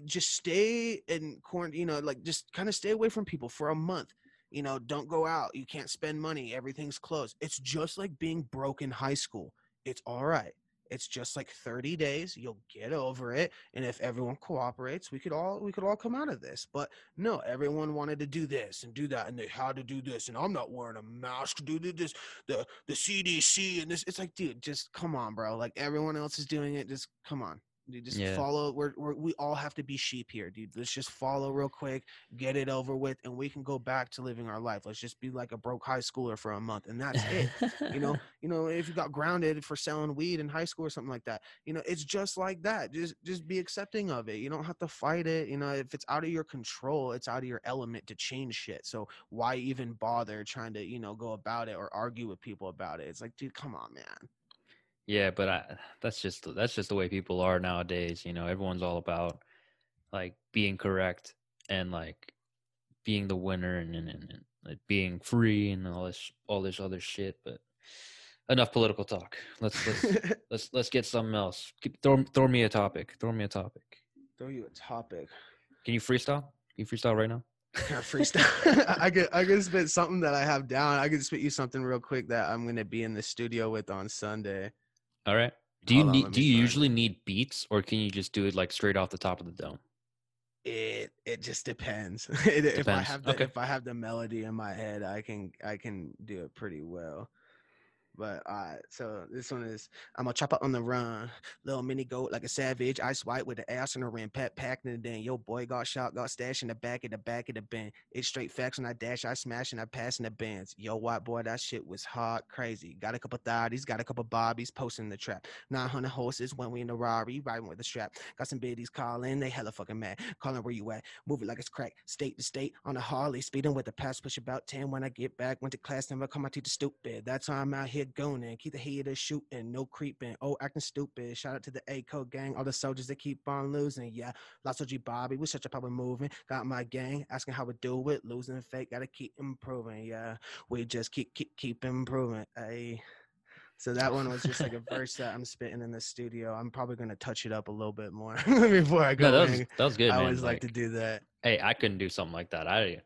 just stay in quarantine. You know, like just kind of stay away from people for a month. You know, don't go out. You can't spend money. Everything's closed. It's just like being broke in high school. It's all right. It's just like 30 days. You'll get over it. And if everyone cooperates, we could all we could all come out of this. But no, everyone wanted to do this and do that, and they had to do this. And I'm not wearing a mask. Do this. The the CDC and this. It's like, dude, just come on, bro. Like everyone else is doing it. Just come on. Dude, just Yeah. follow. We're, we're we all have to be sheep here, dude. Let's just follow real quick, get it over with, and we can go back to living our life. Let's just be like a broke high schooler for a month, and that's it you know you know if you got grounded for selling weed in high school or something like that you know it's just like that just just be accepting of it you don't have to fight it you know if it's out of your control it's out of your element to change shit so why even bother trying to you know go about it or argue with people about it it's like dude come on man Yeah, but I, that's just that's just the way people are nowadays. You know, everyone's all about like being correct and like being the winner and, and, and, and like being free and all this all this other shit. But enough political talk. Let's let's let's let's get something else. Keep- Throw throw me a topic. Throw me a topic. throw you a topic Can you freestyle? Can you freestyle right now? I freestyle i could i could spit something that i have down i could spit you something real quick that i'm gonna be in the studio with on sunday All right. Do you Hold on, need let do you usually need beats or can you just do it like straight off the top of the dome? It it just depends. It- if I have the Okay. if I have the melody in my head, I can I can do it pretty well. But uh so this one is I'm a chopper on the run, little mini goat like a savage, ice white with the ass on the rim, pat packed in the den. Yo boy got shot, got stashed in the back of the back of the bin. It's straight facts when I dash, I smash and I pass in the bands. Yo white boy, that shit was hot, crazy. Got a couple thotties, got a couple bobbies posting the trap. 900 horses when we in the Rari, riding with the strap. Got some biddies calling, they hella fucking mad. Calling where you at, move it like it's crack. State to state on a Harley, speeding with the pass, push about 10 when I get back. Went to class, never come out to the stupid. That's why I'm out here going in. Keep the haters shooting, no creeping. Oh, acting stupid. Shout out to the A code gang, all the soldiers that keep on losing. Yeah, lots of G Bobby, we such a power moving. Got my gang asking how we do it, losing fake, gotta keep improving. Yeah, we just keep keep keep improving. Hey. So that one was just like a verse that I'm spitting in the studio. I'm probably gonna touch it up a little bit more before I go. No, that was that was good, I man. always like Like, to do that. hey, I couldn't do something like that. I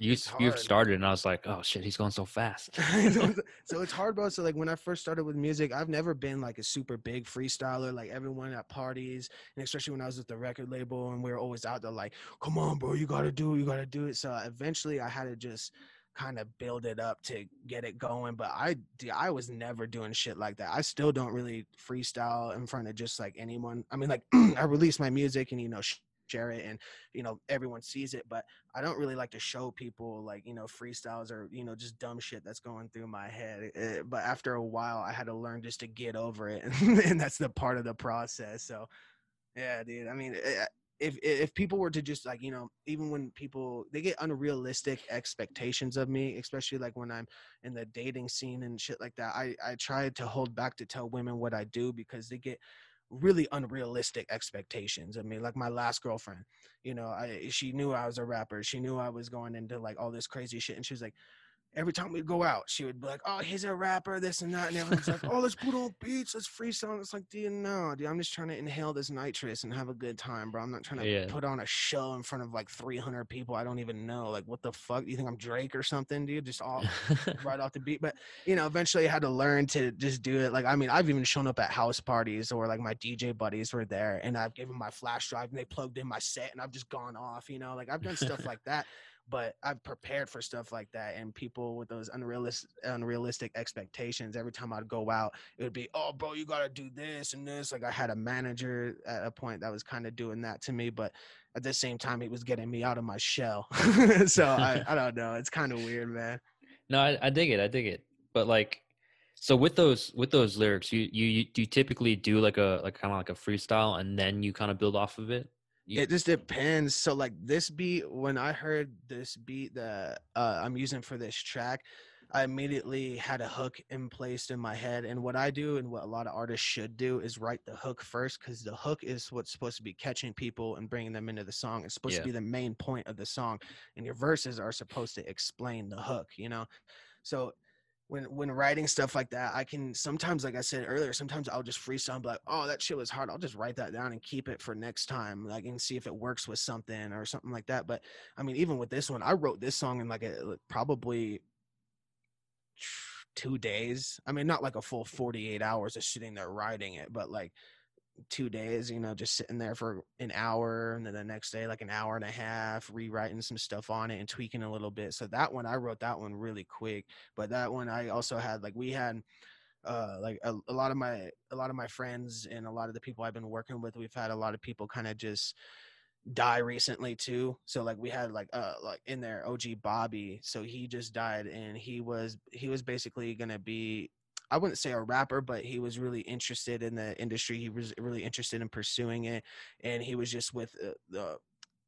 You you started, and I was like, oh shit, he's going so fast. so it's hard, bro. So like when I first started with music, I've never been like a super big freestyler. Like everyone at parties, and especially when I was with the record label, and we were always out there like, "Come on, bro, you gotta do it, you gotta do it." So uh, eventually, I had to just kind of build it up to get it going. But I I was never doing shit like that. I still don't really freestyle in front of just like anyone. I mean, like I release my music and you know. Sh- share it and you know everyone sees it but I don't really like to show people like you know freestyles or you know just dumb shit that's going through my head. Eh, but after a while, I had to learn just to get over it, and that's the part of the process. So, yeah, dude. I mean, eh, if if people were to just like you know, even when people they get unrealistic expectations of me, especially like when I'm in the dating scene and shit like that, I I try to hold back to tell women what I do because they get really unrealistic expectations I mean, like my last girlfriend you know i she knew i was a rapper she knew i was going into like all this crazy shit and she was like every time we'd go out she would be like oh he's a rapper this and that and everyone's like oh let's put on beats let's freestyle it's like dude no dude i'm just trying to inhale this nitrous and have a good time bro i'm not trying to Yeah. put on a show in front of like 300 people i don't even know like what the fuck you think i'm drake or something dude just all right off the beat. But you know, eventually I had to learn to just do it. Like, I mean, I've even shown up at house parties or like my DJ buddies were there and I've given my flash drive and they plugged in my set and I've just gone off, you know, like I've done stuff like that. But I've prepared for stuff like that, and people with those unrealistic, unrealistic expectations. Every time I'd go out, it would be, "Oh, bro, you gotta do this and this." Like I had a manager at a point that was kind of doing that to me, but at the same time, he was getting me out of my shell. so I, I don't know. It's kind of weird, man. no, I, I dig it. I dig it. But like, so with those with those lyrics, you you, you typically do like a like kind of like a freestyle, and then you kind of build off of it. You- It just depends. So like this beat, when I heard this beat that uh, I'm using for this track, I immediately had a hook in placed in my head. And what I do and what a lot of artists should do is write the hook first because the hook is what's supposed to be catching people and bringing them into the song. It's supposed Yeah. to be the main point of the song, and your verses are supposed to explain the hook. You know, so when when writing stuff like that, I can sometimes, like I said earlier, sometimes I'll just freestyle and be like, oh, that shit was hard. I'll just write that down and keep it for next time, like and see if it works with something or something like that. But I mean, even with this one, I wrote this song in like a probably two days. I mean, not like a full 48 hours of sitting there writing it, but like two days, you know, just sitting there for an hour and then the next day, like an hour and a half, rewriting some stuff on it and tweaking a little bit. So that one, I wrote that one really quick. But that one, I also had like, we had, uh like a, a lot of my a lot of my friends and a lot of the people i've been working with we've had a lot of people kind of just die recently too so like we had like uh like in there og bobby so he just died and he was he was basically gonna be I wouldn't say a rapper, but he was really interested in the industry. He was really interested in pursuing it, and he was just with uh, the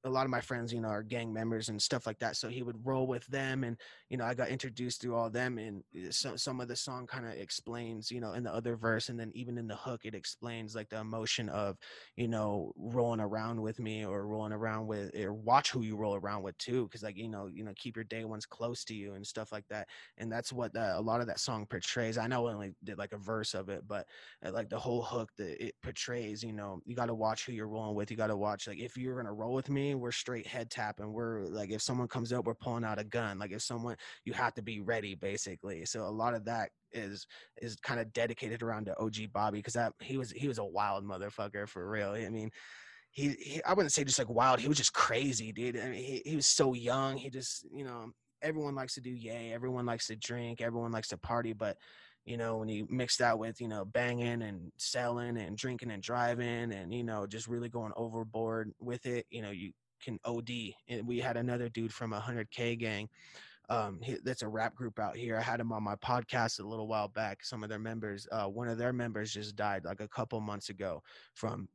a lot of my friends, you know, are gang members and stuff like that. So he would roll with them, and you know, I got introduced through all them, and some some of the song kind of explains, you know, in the other verse, and then even in the hook, it explains like the emotion of, you know, rolling around with me or rolling around with, or watch who you roll around with too, because like you know, you know, keep your day ones close to you and stuff like that, and that's what a lot of that song portrays. I know I only did like a verse of it, but uh, like the whole hook that it portrays, you know, you got to watch who you're rolling with. You got to watch like if you're gonna roll with me, we're straight head tapping. We're like if someone comes up, we're pulling out a gun. Like if someone, you have to be ready, basically. So a lot of that is is kind of dedicated around to OG Bobby because that he was he was a wild motherfucker for real. I mean. He, he, I wouldn't say just like wild. He was just crazy, dude. I mean, he, he was so young. He just, you know, everyone likes to do yay. Everyone likes to drink. Everyone likes to party. But you know, when you mix that with, you know, banging and selling and drinking and driving and, you know, just really going overboard with it, you know, you can OD. And we had another dude from a 100K gang. Um, that's a rap group out here. I had him on my podcast a little while back. Some of their members, uh, one of their members just died like a couple months ago from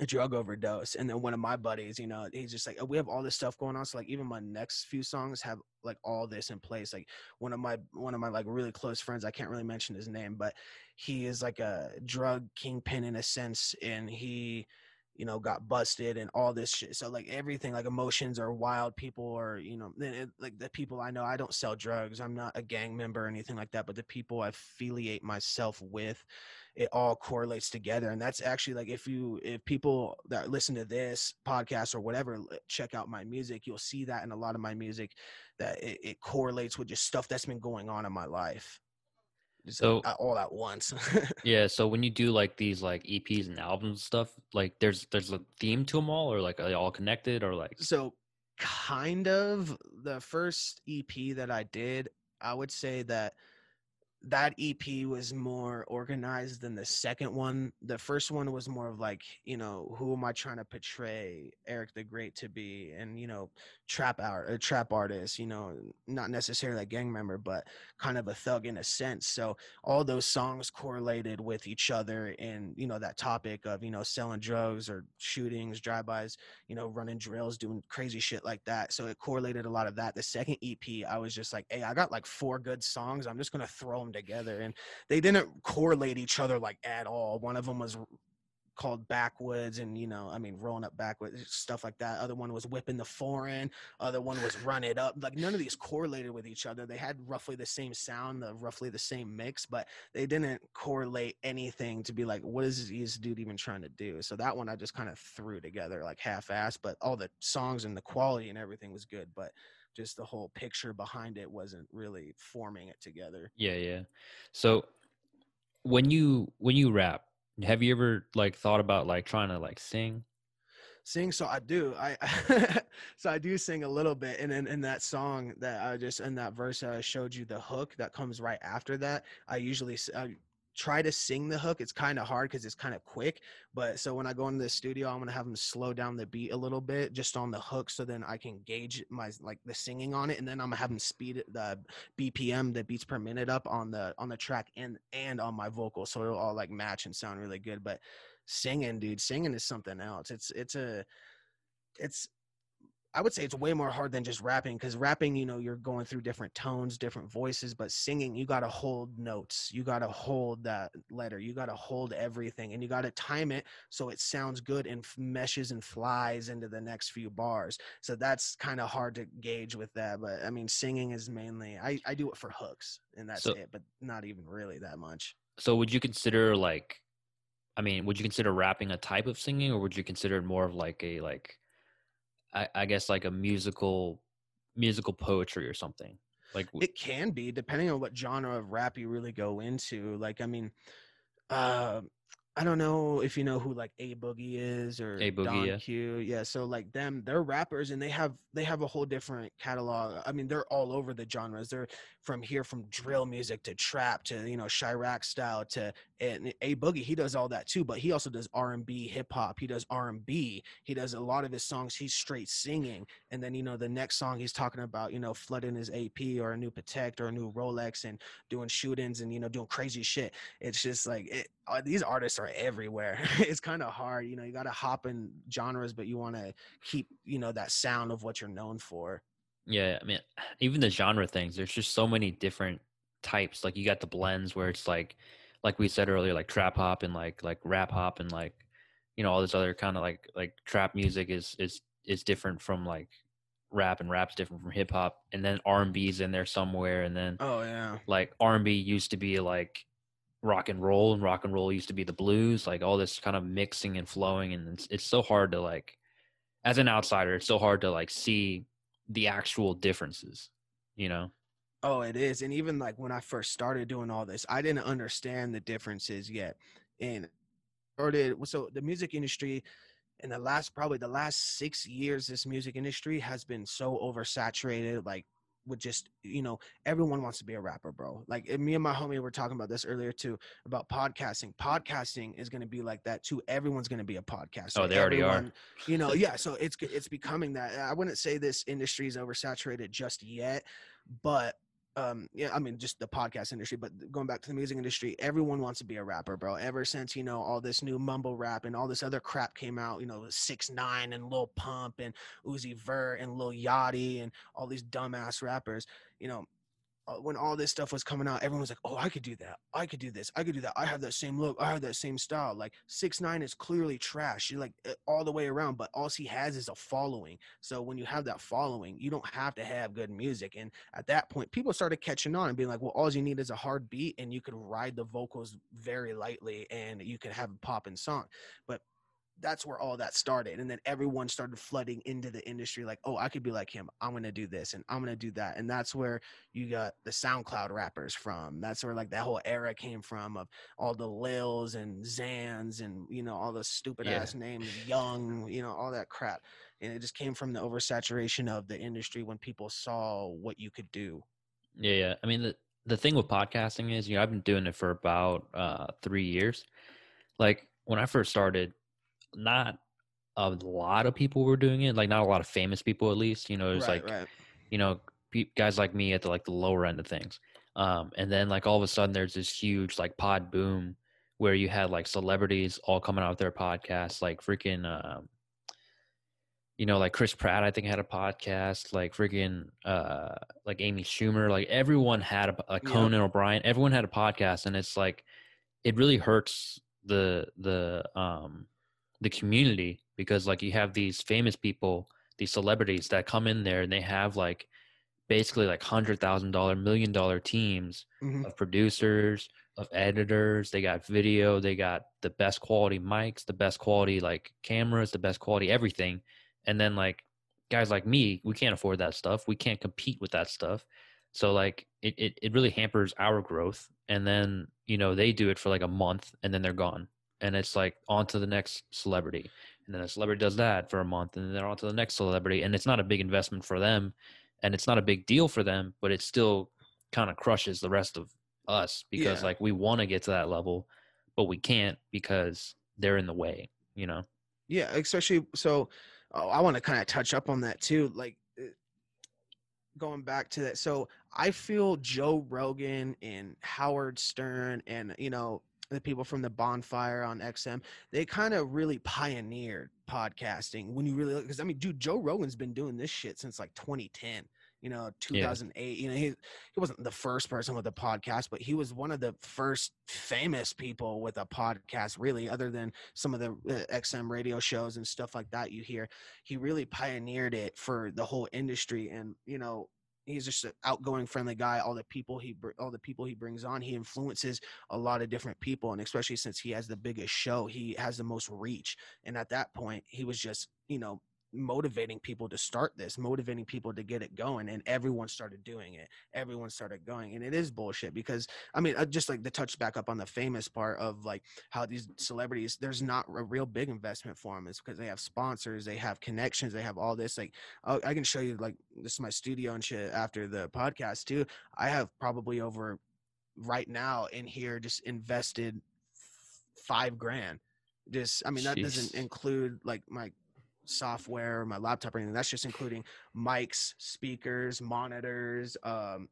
a drug overdose and then one of my buddies you know he's just like "Oh, we have all this stuff going on so like even my next few songs have like all this in place. Like one of my one of my like really close friends i can't really mention his name but he is like a drug kingpin in a sense and he you know got busted and all this shit so like everything like emotions are wild people are you know it, like the people i know i don't sell drugs i'm not a gang member or anything like that but the people i affiliate myself with it all correlates together and that's actually like if you if people that listen to this podcast or whatever check out my music you'll see that in a lot of my music that it, it correlates with just stuff that's been going on in my life. So uh, all at once. Yeah, so when you do like these like EPs and albums and stuff, like there's there's a theme to them all, or like are they all connected, or like so kind of the first ep that i did i would say that that ep was more organized than the second one. The first one was more of like you know who am i trying to portray eric the great to be? And you know trap art a trap artist you know not necessarily a gang member but kind of a thug in a sense. So all those songs correlated with each other and you know that topic of you know selling drugs or shootings drive-bys you know running drills doing crazy shit like that. So it correlated a lot of that. The second ep i was just like hey i got like four good songs i'm just gonna throw them together and they didn't correlate each other like at all. One of them was called backwoods and you know i mean rolling up backwoods eh, stuff like that. Other one was whipping the foreign. Other one was run it up. Like none of these correlated with each other. They had roughly the same sound the roughly the same mix but they didn't correlate anything to be like what is this dude even trying to do? So that one i just kind of threw together like half-ass but all the songs and the quality and everything was good but just the whole picture behind it wasn't really forming it together. Yeah, yeah. So when you when you rap, have you ever like thought about like trying to like sing? sing so i do i so i do sing a little bit and then in that song that i just in that verse i showed you the hook that comes right after that i usually I try to sing the hook it's kind of hard because it's kind of quick but so when i go into the studio i'm gonna have them slow down the beat a little bit just on the hook so then i can gauge my like the singing on it and then i'm gonna have them speed the bpm the beats per minute up on the on the track and and on my vocal so it'll all like match and sound really good but singing dude singing is something else it's it's a it's i would say it's way more hard than just rapping because rapping you know you're going through different tones different voices but singing you got to hold notes you got to hold that letter you got to hold everything and you got to time it so it sounds good and f- meshes and flies into the next few bars so that's kind of hard to gauge with that but i mean singing is mainly i, I do it for hooks and that's So- it but not even really that much. So would you consider like I mean, would you consider rapping a type of singing or would you consider it more of like a like I, I guess like a musical musical poetry or something? Like It can be depending on what genre of rap you really go into. Like, I mean, uh, I don't know if you know who like A Boogie is or A Boogie, Don yeah. Q. Yeah, so like them, they're rappers and they have they have a whole different catalog. I mean, they're all over the genres. They're from here from drill music to trap to you know Chiraq style to and A Boogie. He does all that too, but he also does R and B, hip hop. He does R and B. He does a lot of his songs. He's straight singing, and then you know the next song he's talking about you know flooding his AP or a new Patek or a new Rolex and doing shootings and you know doing crazy shit it's just like it, uh, these artists are everywhere it's kind of hard you know you got to hop in genres but you want to keep you know that sound of what you're known for yeah, I mean even the genre things, there's just so many different types. Like you got the blends where it's like like we said earlier, like trap hop and like like rap hop and like you know, all this other kind of like like trap music is is is different from like rap and rap's different from hip hop and then R and B's in there somewhere and then oh yeah like R&B used to be like rock and roll and rock and roll used to be the blues like all this kind of mixing and flowing and it's, it's so hard to like as an outsider it's so hard to like see the actual differences you know Oh, it is. And even like when I first started doing all this, I didn't understand the differences yet. And did so the music industry in the last probably the last six years, this music industry has been so oversaturated, like with just you know everyone wants to be a rapper bro. Like eh, me and my homie were talking about this earlier too about podcasting. Podcasting is going to be like that too. Everyone's going to be a podcaster. Oh, they already are. You know yeah so it's it's becoming that. I wouldn't say this industry is oversaturated just yet but um yeah i mean just the podcast industry but going back to the music industry everyone wants to be a rapper bro. Ever since you know all this new mumble rap and all this other crap came out you know six nine and lil pump and uzi vert and lil yachty and all these dumbass rappers you know when all this stuff was coming out, everyone was like, "Oh, I could do that. I could do this. I could do that. I have that same look. I have that same style." Like six nine is clearly trash. You like uh, all the way around, but all he has is a following. So when you have that following, you don't have to have good music. And at that point, people started catching on and being like, "Well, all you need is a hard beat, and you could ride the vocals very lightly, and you could have a popping song." But that's where all that started and then everyone started flooding into the industry like oh i could be like him i'm gonna do this and i'm gonna do that and that's where you got the soundcloud rappers from that's where like that whole era came from of all the lils and zans and you know all the stupid Yeah. ass names young you know all that crap and it just came from the oversaturation of the industry when people saw what you could do Yeah, yeah. I mean, the the thing with podcasting is, you know, I've been doing it for about uh, three years. Like when I first started, not a lot of people were doing it. Like not a lot of famous people, at least. You know, it was right like right you know guys like me at the like the lower end of things. Um, and then like all of a sudden, there's this huge like pod boom where you had like celebrities all coming out with their podcasts, like freaking. Um, you know, like Chris Pratt, I think had a podcast. Like freaking, uh, like Amy Schumer, like everyone had a like Yeah. Conan O'Brien. Everyone had a podcast, and it's like, it really hurts the the um the community because like you have these famous people, these celebrities that come in there and they have like basically like hundred thousand dollar, million dollar teams Mhm. of producers, of editors. They got video, they got the best quality mics, the best quality like cameras, the best quality everything. And then like guys like me, we can't afford that stuff. We can't compete with that stuff. So like it, it, it really hampers our growth. And then, you know, they do it for like a month and then they're gone. And it's like on to the next celebrity. And then the celebrity does that for a month and then they're on to the next celebrity. And it's not a big investment for them and it's not a big deal for them, but it still kind of crushes the rest of us because Yeah. like we want to get to that level, but we can't because they're in the way, you know? Yeah, especially so. Oh, I want to kind of touch up on that too. Like uh, going back to that. So I feel Joe Rogan and Howard Stern and you know the people from the Bonfire on XM. They kind of really pioneered podcasting. When you really look, because I mean, dude, Joe Rogan's been doing this shit since like 2010. You know, 2008. You know, he he wasn't the first person with a podcast, but he was one of the first famous people with a podcast, really, other than some of the uh, XM radio shows and stuff like that you hear. He really pioneered it for the whole industry, and you know, he's just an outgoing, friendly guy. All the people he all the people he brings on, he influences a lot of different people, and especially since he has the biggest show, he has the most reach. And at that point, he was just you know motivating people to start this motivating people to get it going and everyone started doing it. Everyone started going and it is bullshit because i mean uh, just like the touch back up on the famous part of like how these celebrities there's not a real big investment for them is because they have sponsors they have connections they have all this like i i can show you like this is my studio and shit after the podcast too. I have probably over right now in here just invested f- five grand. Just i mean that doesn't include like my software my laptop or anything that's just including mics speakers monitors um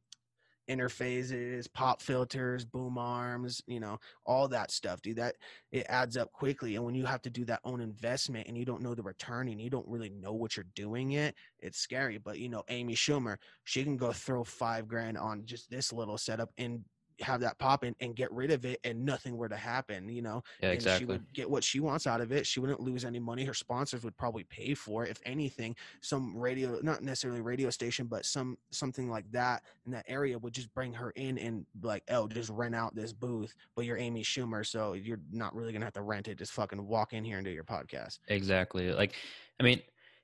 interfaces pop filters boom arms you know all that stuff dude that it adds up quickly and when you have to do that own investment and you don't know the return and you don't really know what you're doing it it's scary but you know amy schumer she can go throw five grand on just this little setup and have that pop in and get rid of it and nothing were to happen you know Yeah, and she exactly. would get what she wants out of it. She wouldn't lose any money. Her sponsors would probably pay for it. If anything, some radio, not necessarily radio station, but some something like that in that area would just bring her in and like, oh, just rent out this booth, but you're Amy Schumer, so you're not really gonna have to rent it. Just fucking walk in here and do your podcast. Exactly. Like, I mean,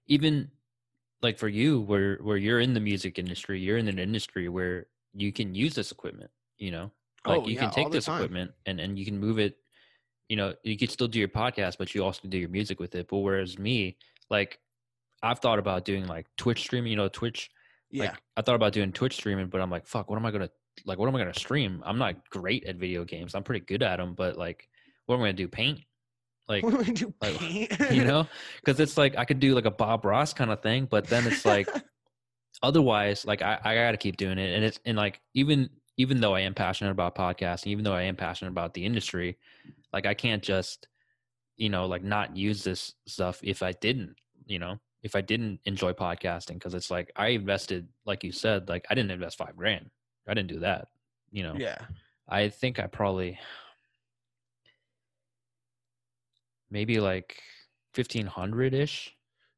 even like for you, where where you're in the music industry, you're in an industry where you can use this equipment. You know, like Oh, you yeah, can take this time. equipment and and you can move it. You know, you could still do your podcast, but you also do your music with it. But whereas me, like, I've thought about doing like Twitch streaming. You know, Twitch. Yeah, Like, I thought about doing Twitch streaming, but I'm like, fuck, what am I gonna like? What am I gonna stream? I'm not great at video games. I'm pretty good at them, but like, what am I gonna do? Paint? Like, what do like, Paint? you know because it's like i could do like a bob ross kind of thing but then it's like otherwise like i, I gotta keep doing it and it's and like even even though i am passionate about podcasting even though i am passionate about the industry like i can't just you know like not use this stuff if i didn't you know if i didn't enjoy podcasting because it's like i invested like you said like i didn't invest five grand I didn't do that. You know. Yeah. I think I probably maybe like fifteen hundred ish.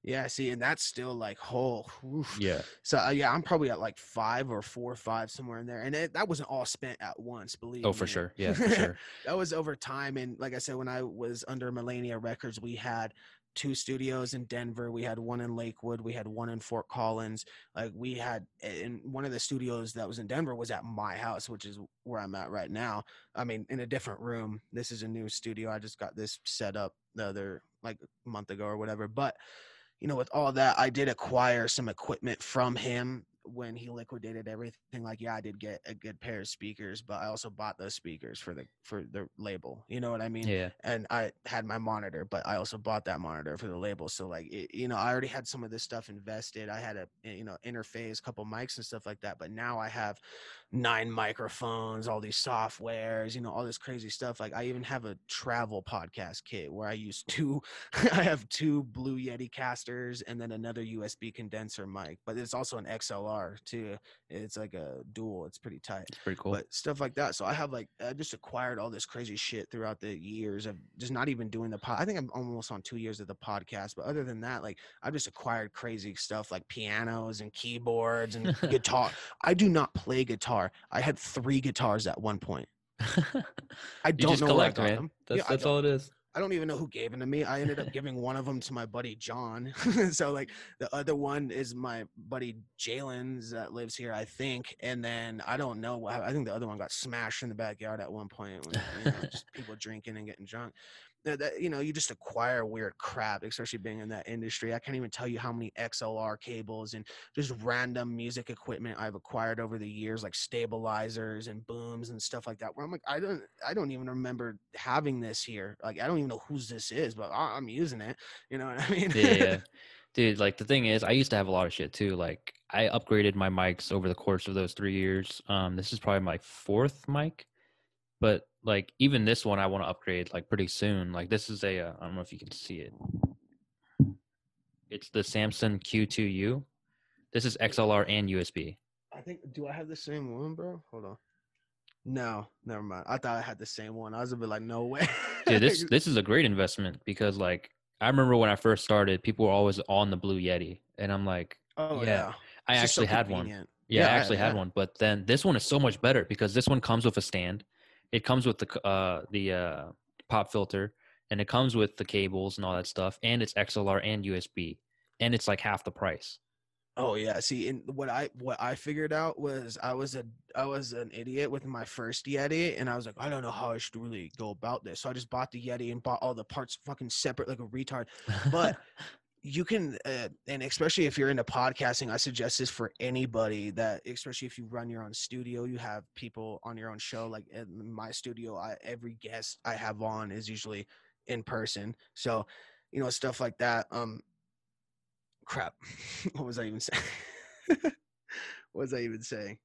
Yeah, see, and that's still like whole. Yeah. So uh, yeah, I'm probably at like five or four or five somewhere in there, and it, that wasn't all spent at once. Believe Oh, me. for sure. Yeah, for sure. that was over time, and like I said, when I was under Millennia Records, we had two studios in Denver. We had one in Lakewood. We had one in Fort Collins. Like we had, and one of the studios that was in Denver was at my house, which is where I'm at right now. I mean, in a different room. This is a new studio. I just got this set up the other like a month ago or whatever, but you know, with all that, I did acquire some equipment from him when he liquidated everything. Like, yeah, I did get a good pair of speakers, but I also bought those speakers for the for the label. You know what I mean? Yeah. And I had my monitor, but I also bought that monitor for the label. So like, it, you know, I already had some of this stuff invested. I had a eh, you know interface, couple mics and stuff like that. But now I have nine microphones, all these softwares, you know, all this crazy stuff. Like I even have a travel podcast kit where I use two I have two Blue Yeti casters and then another USB condenser mic, but it's also an XLR too. It's like a dual. It's pretty tight. It's pretty cool. But stuff like that. So I have like I just acquired all this crazy shit throughout the years of just not even doing the pod. I think I'm almost on two years of the podcast. But other than that, like I've just acquired crazy stuff like pianos and keyboards and guitar. I do not play guitar. I had three guitars at one point. I don't know collect, where I got man. them. That's Yeah, that's all it is. I don't even know who gave them to me. I ended up giving one of them to my buddy John. so like the other one is my buddy Jalen's that lives here, I think. And then I don't know. what- I think the other one got smashed in the backyard at one point. When, you know, just people drinking and getting drunk. That, that, you know, you just acquire weird crap, especially being in that industry. I can't even tell you how many XLR cables and just random music equipment I've acquired over the years, like stabilizers and booms and stuff like that. Where I'm like, I don't, I don't even remember having this here. Like, I don't even know whose this is, but I, I'm using it. You know what I mean? yeah, yeah. Dude, like the thing is, I used to have a lot of shit too. Like I upgraded my mics over the course of those three years. Um, this is probably my fourth mic, but like even this one, I want to upgrade like pretty soon. Like this is a, uh, I don't know if you can see it. It's the Samson Q2U. This is XLR and USB. I think. Do I have the same one, bro? Hold on. No, never mind. I thought I had the same one. I was a bit like, no way. Dude, this this is a great investment because like I remember when I first started, people were always on the Blue Yeti, and I'm like, oh yeah, yeah, I just so actually had one. convenient. Yeah, I Yeah, actually had yeah. one, but then this one is so much better because this one comes with a stand. It comes with the uh the uh pop filter and it comes with the cables and all that stuff and it's XLR and USB and it's like half the price. Oh yeah. See, and what I what I figured out was I was a I was an idiot with my first Yeti, and I was like, I don't know how I should really go about this. So I just bought the Yeti and bought all the parts fucking separate like a retard. But you can, uh, and especially if you're into podcasting, I suggest this for anybody that, especially if you run your own studio, you have people on your own show. Like in my studio, I, every guest I have on is usually in person. So, you know, stuff like that. Um, crap. what was I even saying? what was I even saying?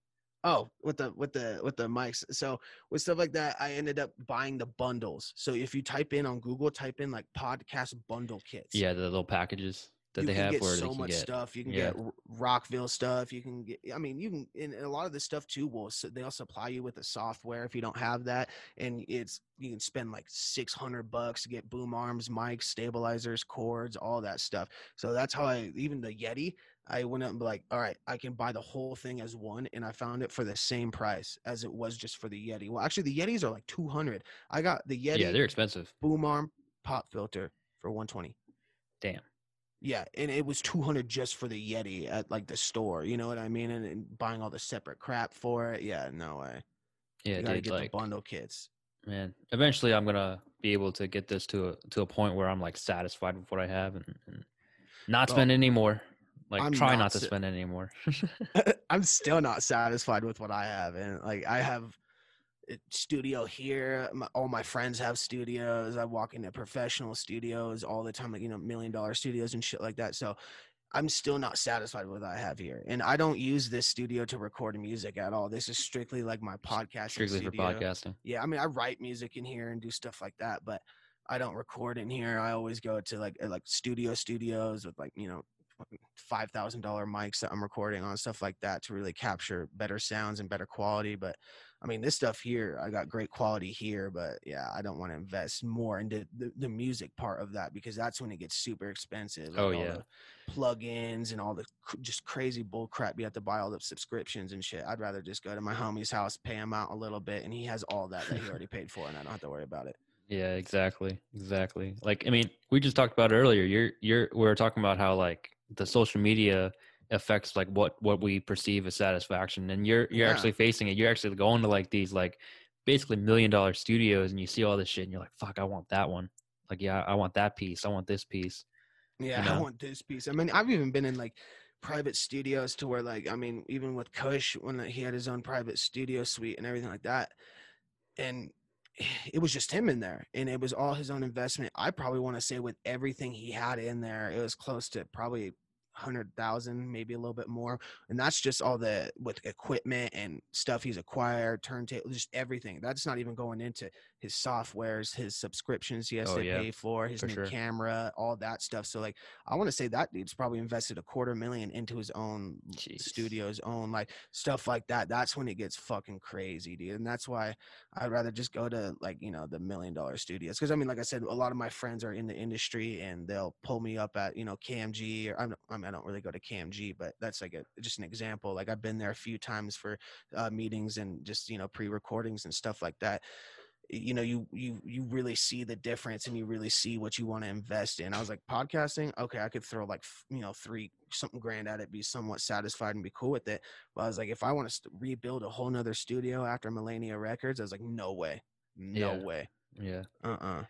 Oh, with the with the with the mics. So with stuff like that, I ended up buying the bundles. So if you type in on Google, type in like podcast bundle kits. yeah, the little packages that you they can have get where so can much get stuff. You can yeah. get Rockville stuff. You can get. I mean, you can. And a lot of this stuff too will they'll supply you with the software if you don't have that, and it's you can spend like six hundred bucks to get boom arms, mics, stabilizers, cords, all that stuff. So that's how I even the Yeti. I went up and be like, all right, I can buy the whole thing as one, and I found it for the same price as it was just for the Yeti. Well, actually, the Yetis are like two hundred. I got the Yeti Yeah, they're expensive. boom arm pop filter for one twenty. Damn. Yeah, and it was two hundred just for the Yeti at like the store. You know what I mean? And, and buying all the separate crap for it. Yeah, no way. Yeah, you gotta dude, get like the bundle kits. man, eventually I'm gonna be able to get this to a to a point where I'm like satisfied with what I have and, and not spend any more. Like I'm try not not to spend any more. I'm still not satisfied with what I have, and like I have a studio here. My, all my friends have studios. I walk into professional studios all the time, like you know, million dollar studios and shit like that. So. I'm still not satisfied with what I have here, and I don't use this studio to record music at all. This is strictly like my podcast. Strictly for podcasting. yeah i mean i write music in here and do stuff like that but i don't record in here i always go to like uh, like studio studios with like you know five thousand dollar mics that I'm recording on, stuff like that, to really capture better sounds and better quality. But I mean, this stuff here, I got great quality here, but yeah, I don't want to invest more into the, the music part of that because that's when it gets super expensive. Oh, like all yeah. the plugins and all the cr- just crazy bull crap. You have to buy all the subscriptions and shit. I'd rather just go to my homie's house, pay him out a little bit, and he has all that that he already paid for, and I don't have to worry about it. Yeah, exactly. Exactly. Like I mean, we just talked about it earlier. You're you're we were talking about how like the social media affects like what what we perceive as satisfaction and you're you're Yeah. actually facing it. You're actually going to like these like basically million dollar studios and you see all this shit and you're like, fuck, I want that one. Like, yeah, I want that piece. I want this piece. Yeah, know? I want this piece. I mean, I've even been in like private studios to where like I mean, even with Kush when he had his own private studio suite and everything like that, and it was just him in there, and it was all his own investment. I probably want to say with everything he had in there, it was close to probably hundred thousand, maybe a little bit more, and that's just all the with equipment and stuff he's acquired, turntable, just everything. That's not even going into his softwares, his subscriptions he has Oh, to yeah, pay for, his for new sure. camera, all that stuff. So like, I want to say that dude's probably invested a quarter million into his own Jeez. studio, his own like stuff like that. That's when it gets fucking crazy, dude. And that's why I'd rather just go to like you know the million dollar studios because I mean, like I said, a lot of my friends are in the industry and they'll pull me up at you know KMG or I'm, I mean I don't really go to KMG, but that's like a just an example. Like I've been there a few times for uh, meetings and just you know pre recordings and stuff like that. You know, you you you really see the difference and you really see what you want to invest in. I was like, podcasting, okay, I could throw like you know three something grand at it, be somewhat satisfied and be cool with it. But I was like, if I want to st- rebuild a whole nother studio after Millennia Records, I was like, no way, no Yeah. way, Yeah. uh uh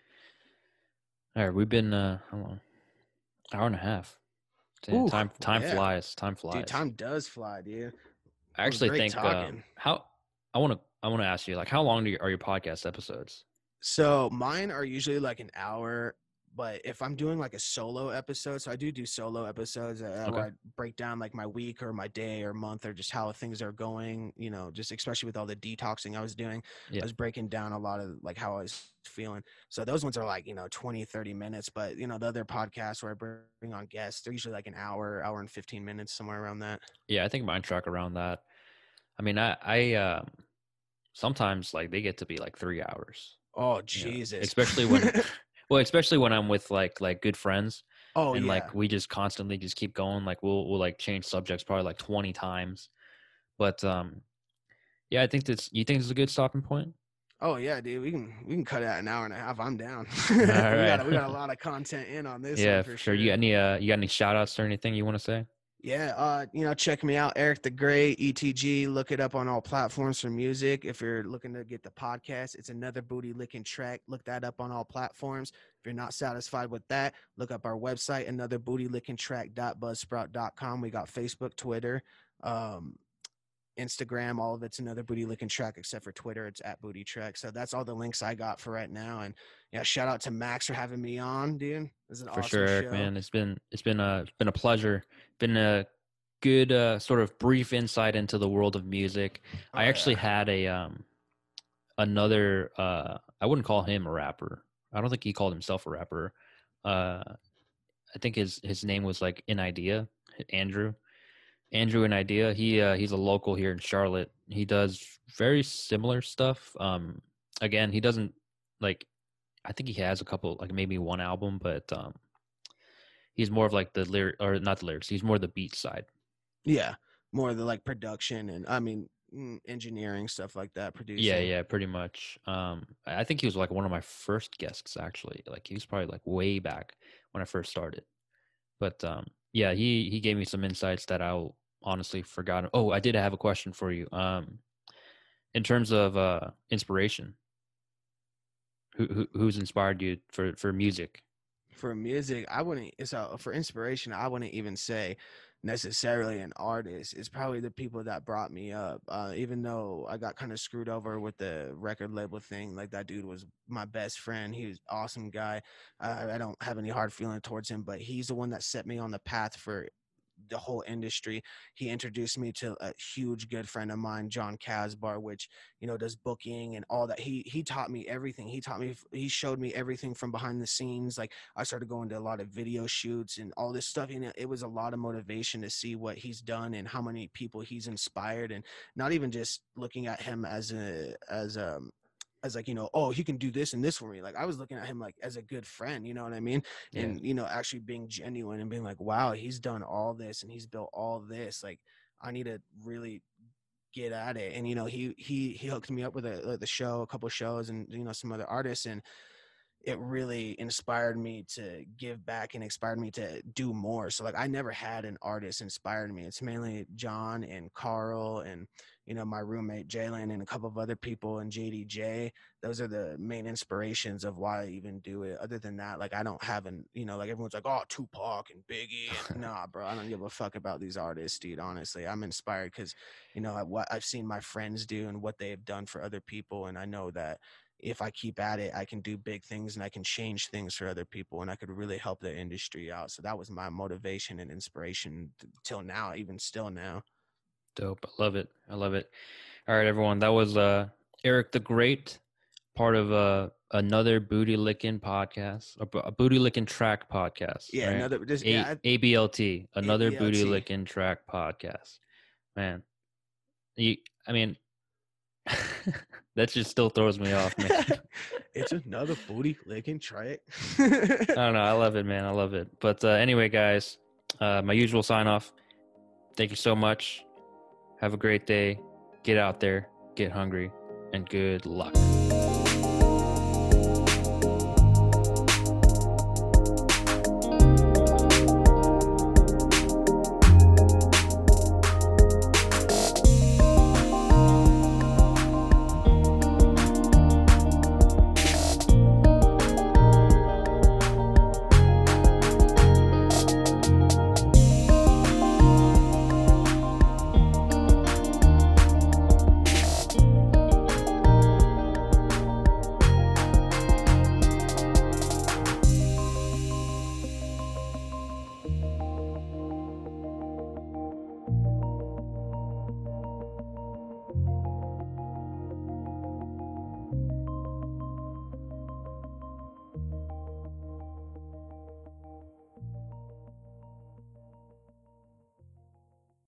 All right, we've been uh how long? Hour and a half. Damn, Ooh, time time yeah. flies. Time flies. Dude, time does fly, dude. I actually think talking. how I want to I want to ask you like how long do you, are your podcast episodes? So mine are usually like an hour, but if I'm doing like a solo episode, so I do do solo episodes uh, Okay. where I break down like my week or my day or month or just how things are going, you know, just especially with all the detoxing I was doing. Yeah. I was breaking down a lot of like how I was feeling. So those ones are like, you know, 20, 30 minutes, but you know, the other podcasts where I bring on guests, they're usually like an hour, hour and 15 minutes, somewhere around that. Yeah, I think mine track around that. I mean, I I um sometimes like they get to be like three hours, Oh, you know, Jesus. especially when well, especially when I'm with like like good friends oh, and yeah. like we just constantly just keep going. Like we'll we'll like change subjects probably like twenty times, but um yeah, I think that's you think it's a good stopping point. Oh yeah, dude. We can we can cut out an hour and a half. I'm down. we, right. got, we got a lot of content in on this. yeah, for for sure. You got any uh you got any shout outs or anything you want to say? Yeah, uh, you know, check me out, Eric the Great, ETG. Look it up on all platforms for music. If you're looking to get the podcast, it's another booty licking track. Look that up on all platforms. If you're not satisfied with that, look up our website, another booty licking track.buzzsprout.com. We got Facebook, Twitter, um, Instagram, all of it's another booty licking track, except for Twitter, it's at booty track. So that's all the links I got for right now. And yeah, shout out to Max for having me on, dude. This is an for awesome sure, Eric, show. man. It's been it's been a it's been a pleasure. Been a good uh, sort of brief insight into the world of music. I Oh, actually yeah. had a um another uh I wouldn't call him a rapper. I don't think he called himself a rapper. Uh I think his his name was like in idea, Andrew. Andrew an idea. He uh he's a local here in Charlotte. He does very similar stuff. Um again, he doesn't like I think he has a couple like maybe one album, but um he's more of like the lyric or not the lyrics, he's more the beat side. Yeah, more of the like production and I mean mm, engineering stuff like that. Producing. Yeah, yeah, pretty much. Um, I I think he was like one of my first guests actually. Like he was probably like way back when I first started. But um, yeah, he he gave me some insights that I'll honestly forgotten. Oh, I did have a question for you. Um, in terms of uh inspiration, who, who who's inspired you for for music? For music, I wouldn't. So for inspiration, I wouldn't even say necessarily an artist. It's probably the people that brought me up. Uh, even though I got kind of screwed over with the record label thing, like that dude was my best friend. He was awesome guy. Uh, I don't have any hard feeling towards him, but he's the one that set me on the path for the whole industry. He introduced me to a huge good friend of mine, John Casbar, which you know does booking and all that. He he taught me everything. He taught me he showed me everything from behind the scenes. Like I started going to a lot of video shoots and all this stuff. And it was a lot of motivation to see what he's done and how many people he's inspired, and not even just looking at him as a as a as like you know oh he can do this and this for me like i was looking at him like as a good friend you know what i mean yeah. and you know actually being genuine and being like wow he's done all this and he's built all this like i need to really get at it and you know he he he hooked me up with a, uh, the show a couple shows and you know some other artists and it really inspired me to give back and inspired me to do more. So like I never had an artist inspired me. It's mainly John and Carl and you know my roommate Jalen and a couple of other people and JDJ. Those are the main inspirations of why I even do it. Other than that, like I don't have an you know like everyone's like oh Tupac and Biggie. And, nah, bro, I don't give a fuck about these artists, dude. Honestly, I'm inspired because you know what I've seen my friends do and what they have done for other people, and I know that if I keep at it, I can do big things and I can change things for other people and I could really help the industry out. So that was my motivation and inspiration till now, even still now. Dope. I love it. I love it. All right, everyone. That was uh Eric the Great, part of uh another booty licking podcast, a, a booty licking track podcast. Yeah, right? another just a- yeah, ABLT, another ABLT. booty licking track podcast. Man, you. I mean, that just still throws me off, man. it's another booty licking track. I don't know. I love it, man. I love it. But uh, anyway, guys, uh, my usual sign off. Thank you so much. Have a great day. Get out there, get hungry, and good luck.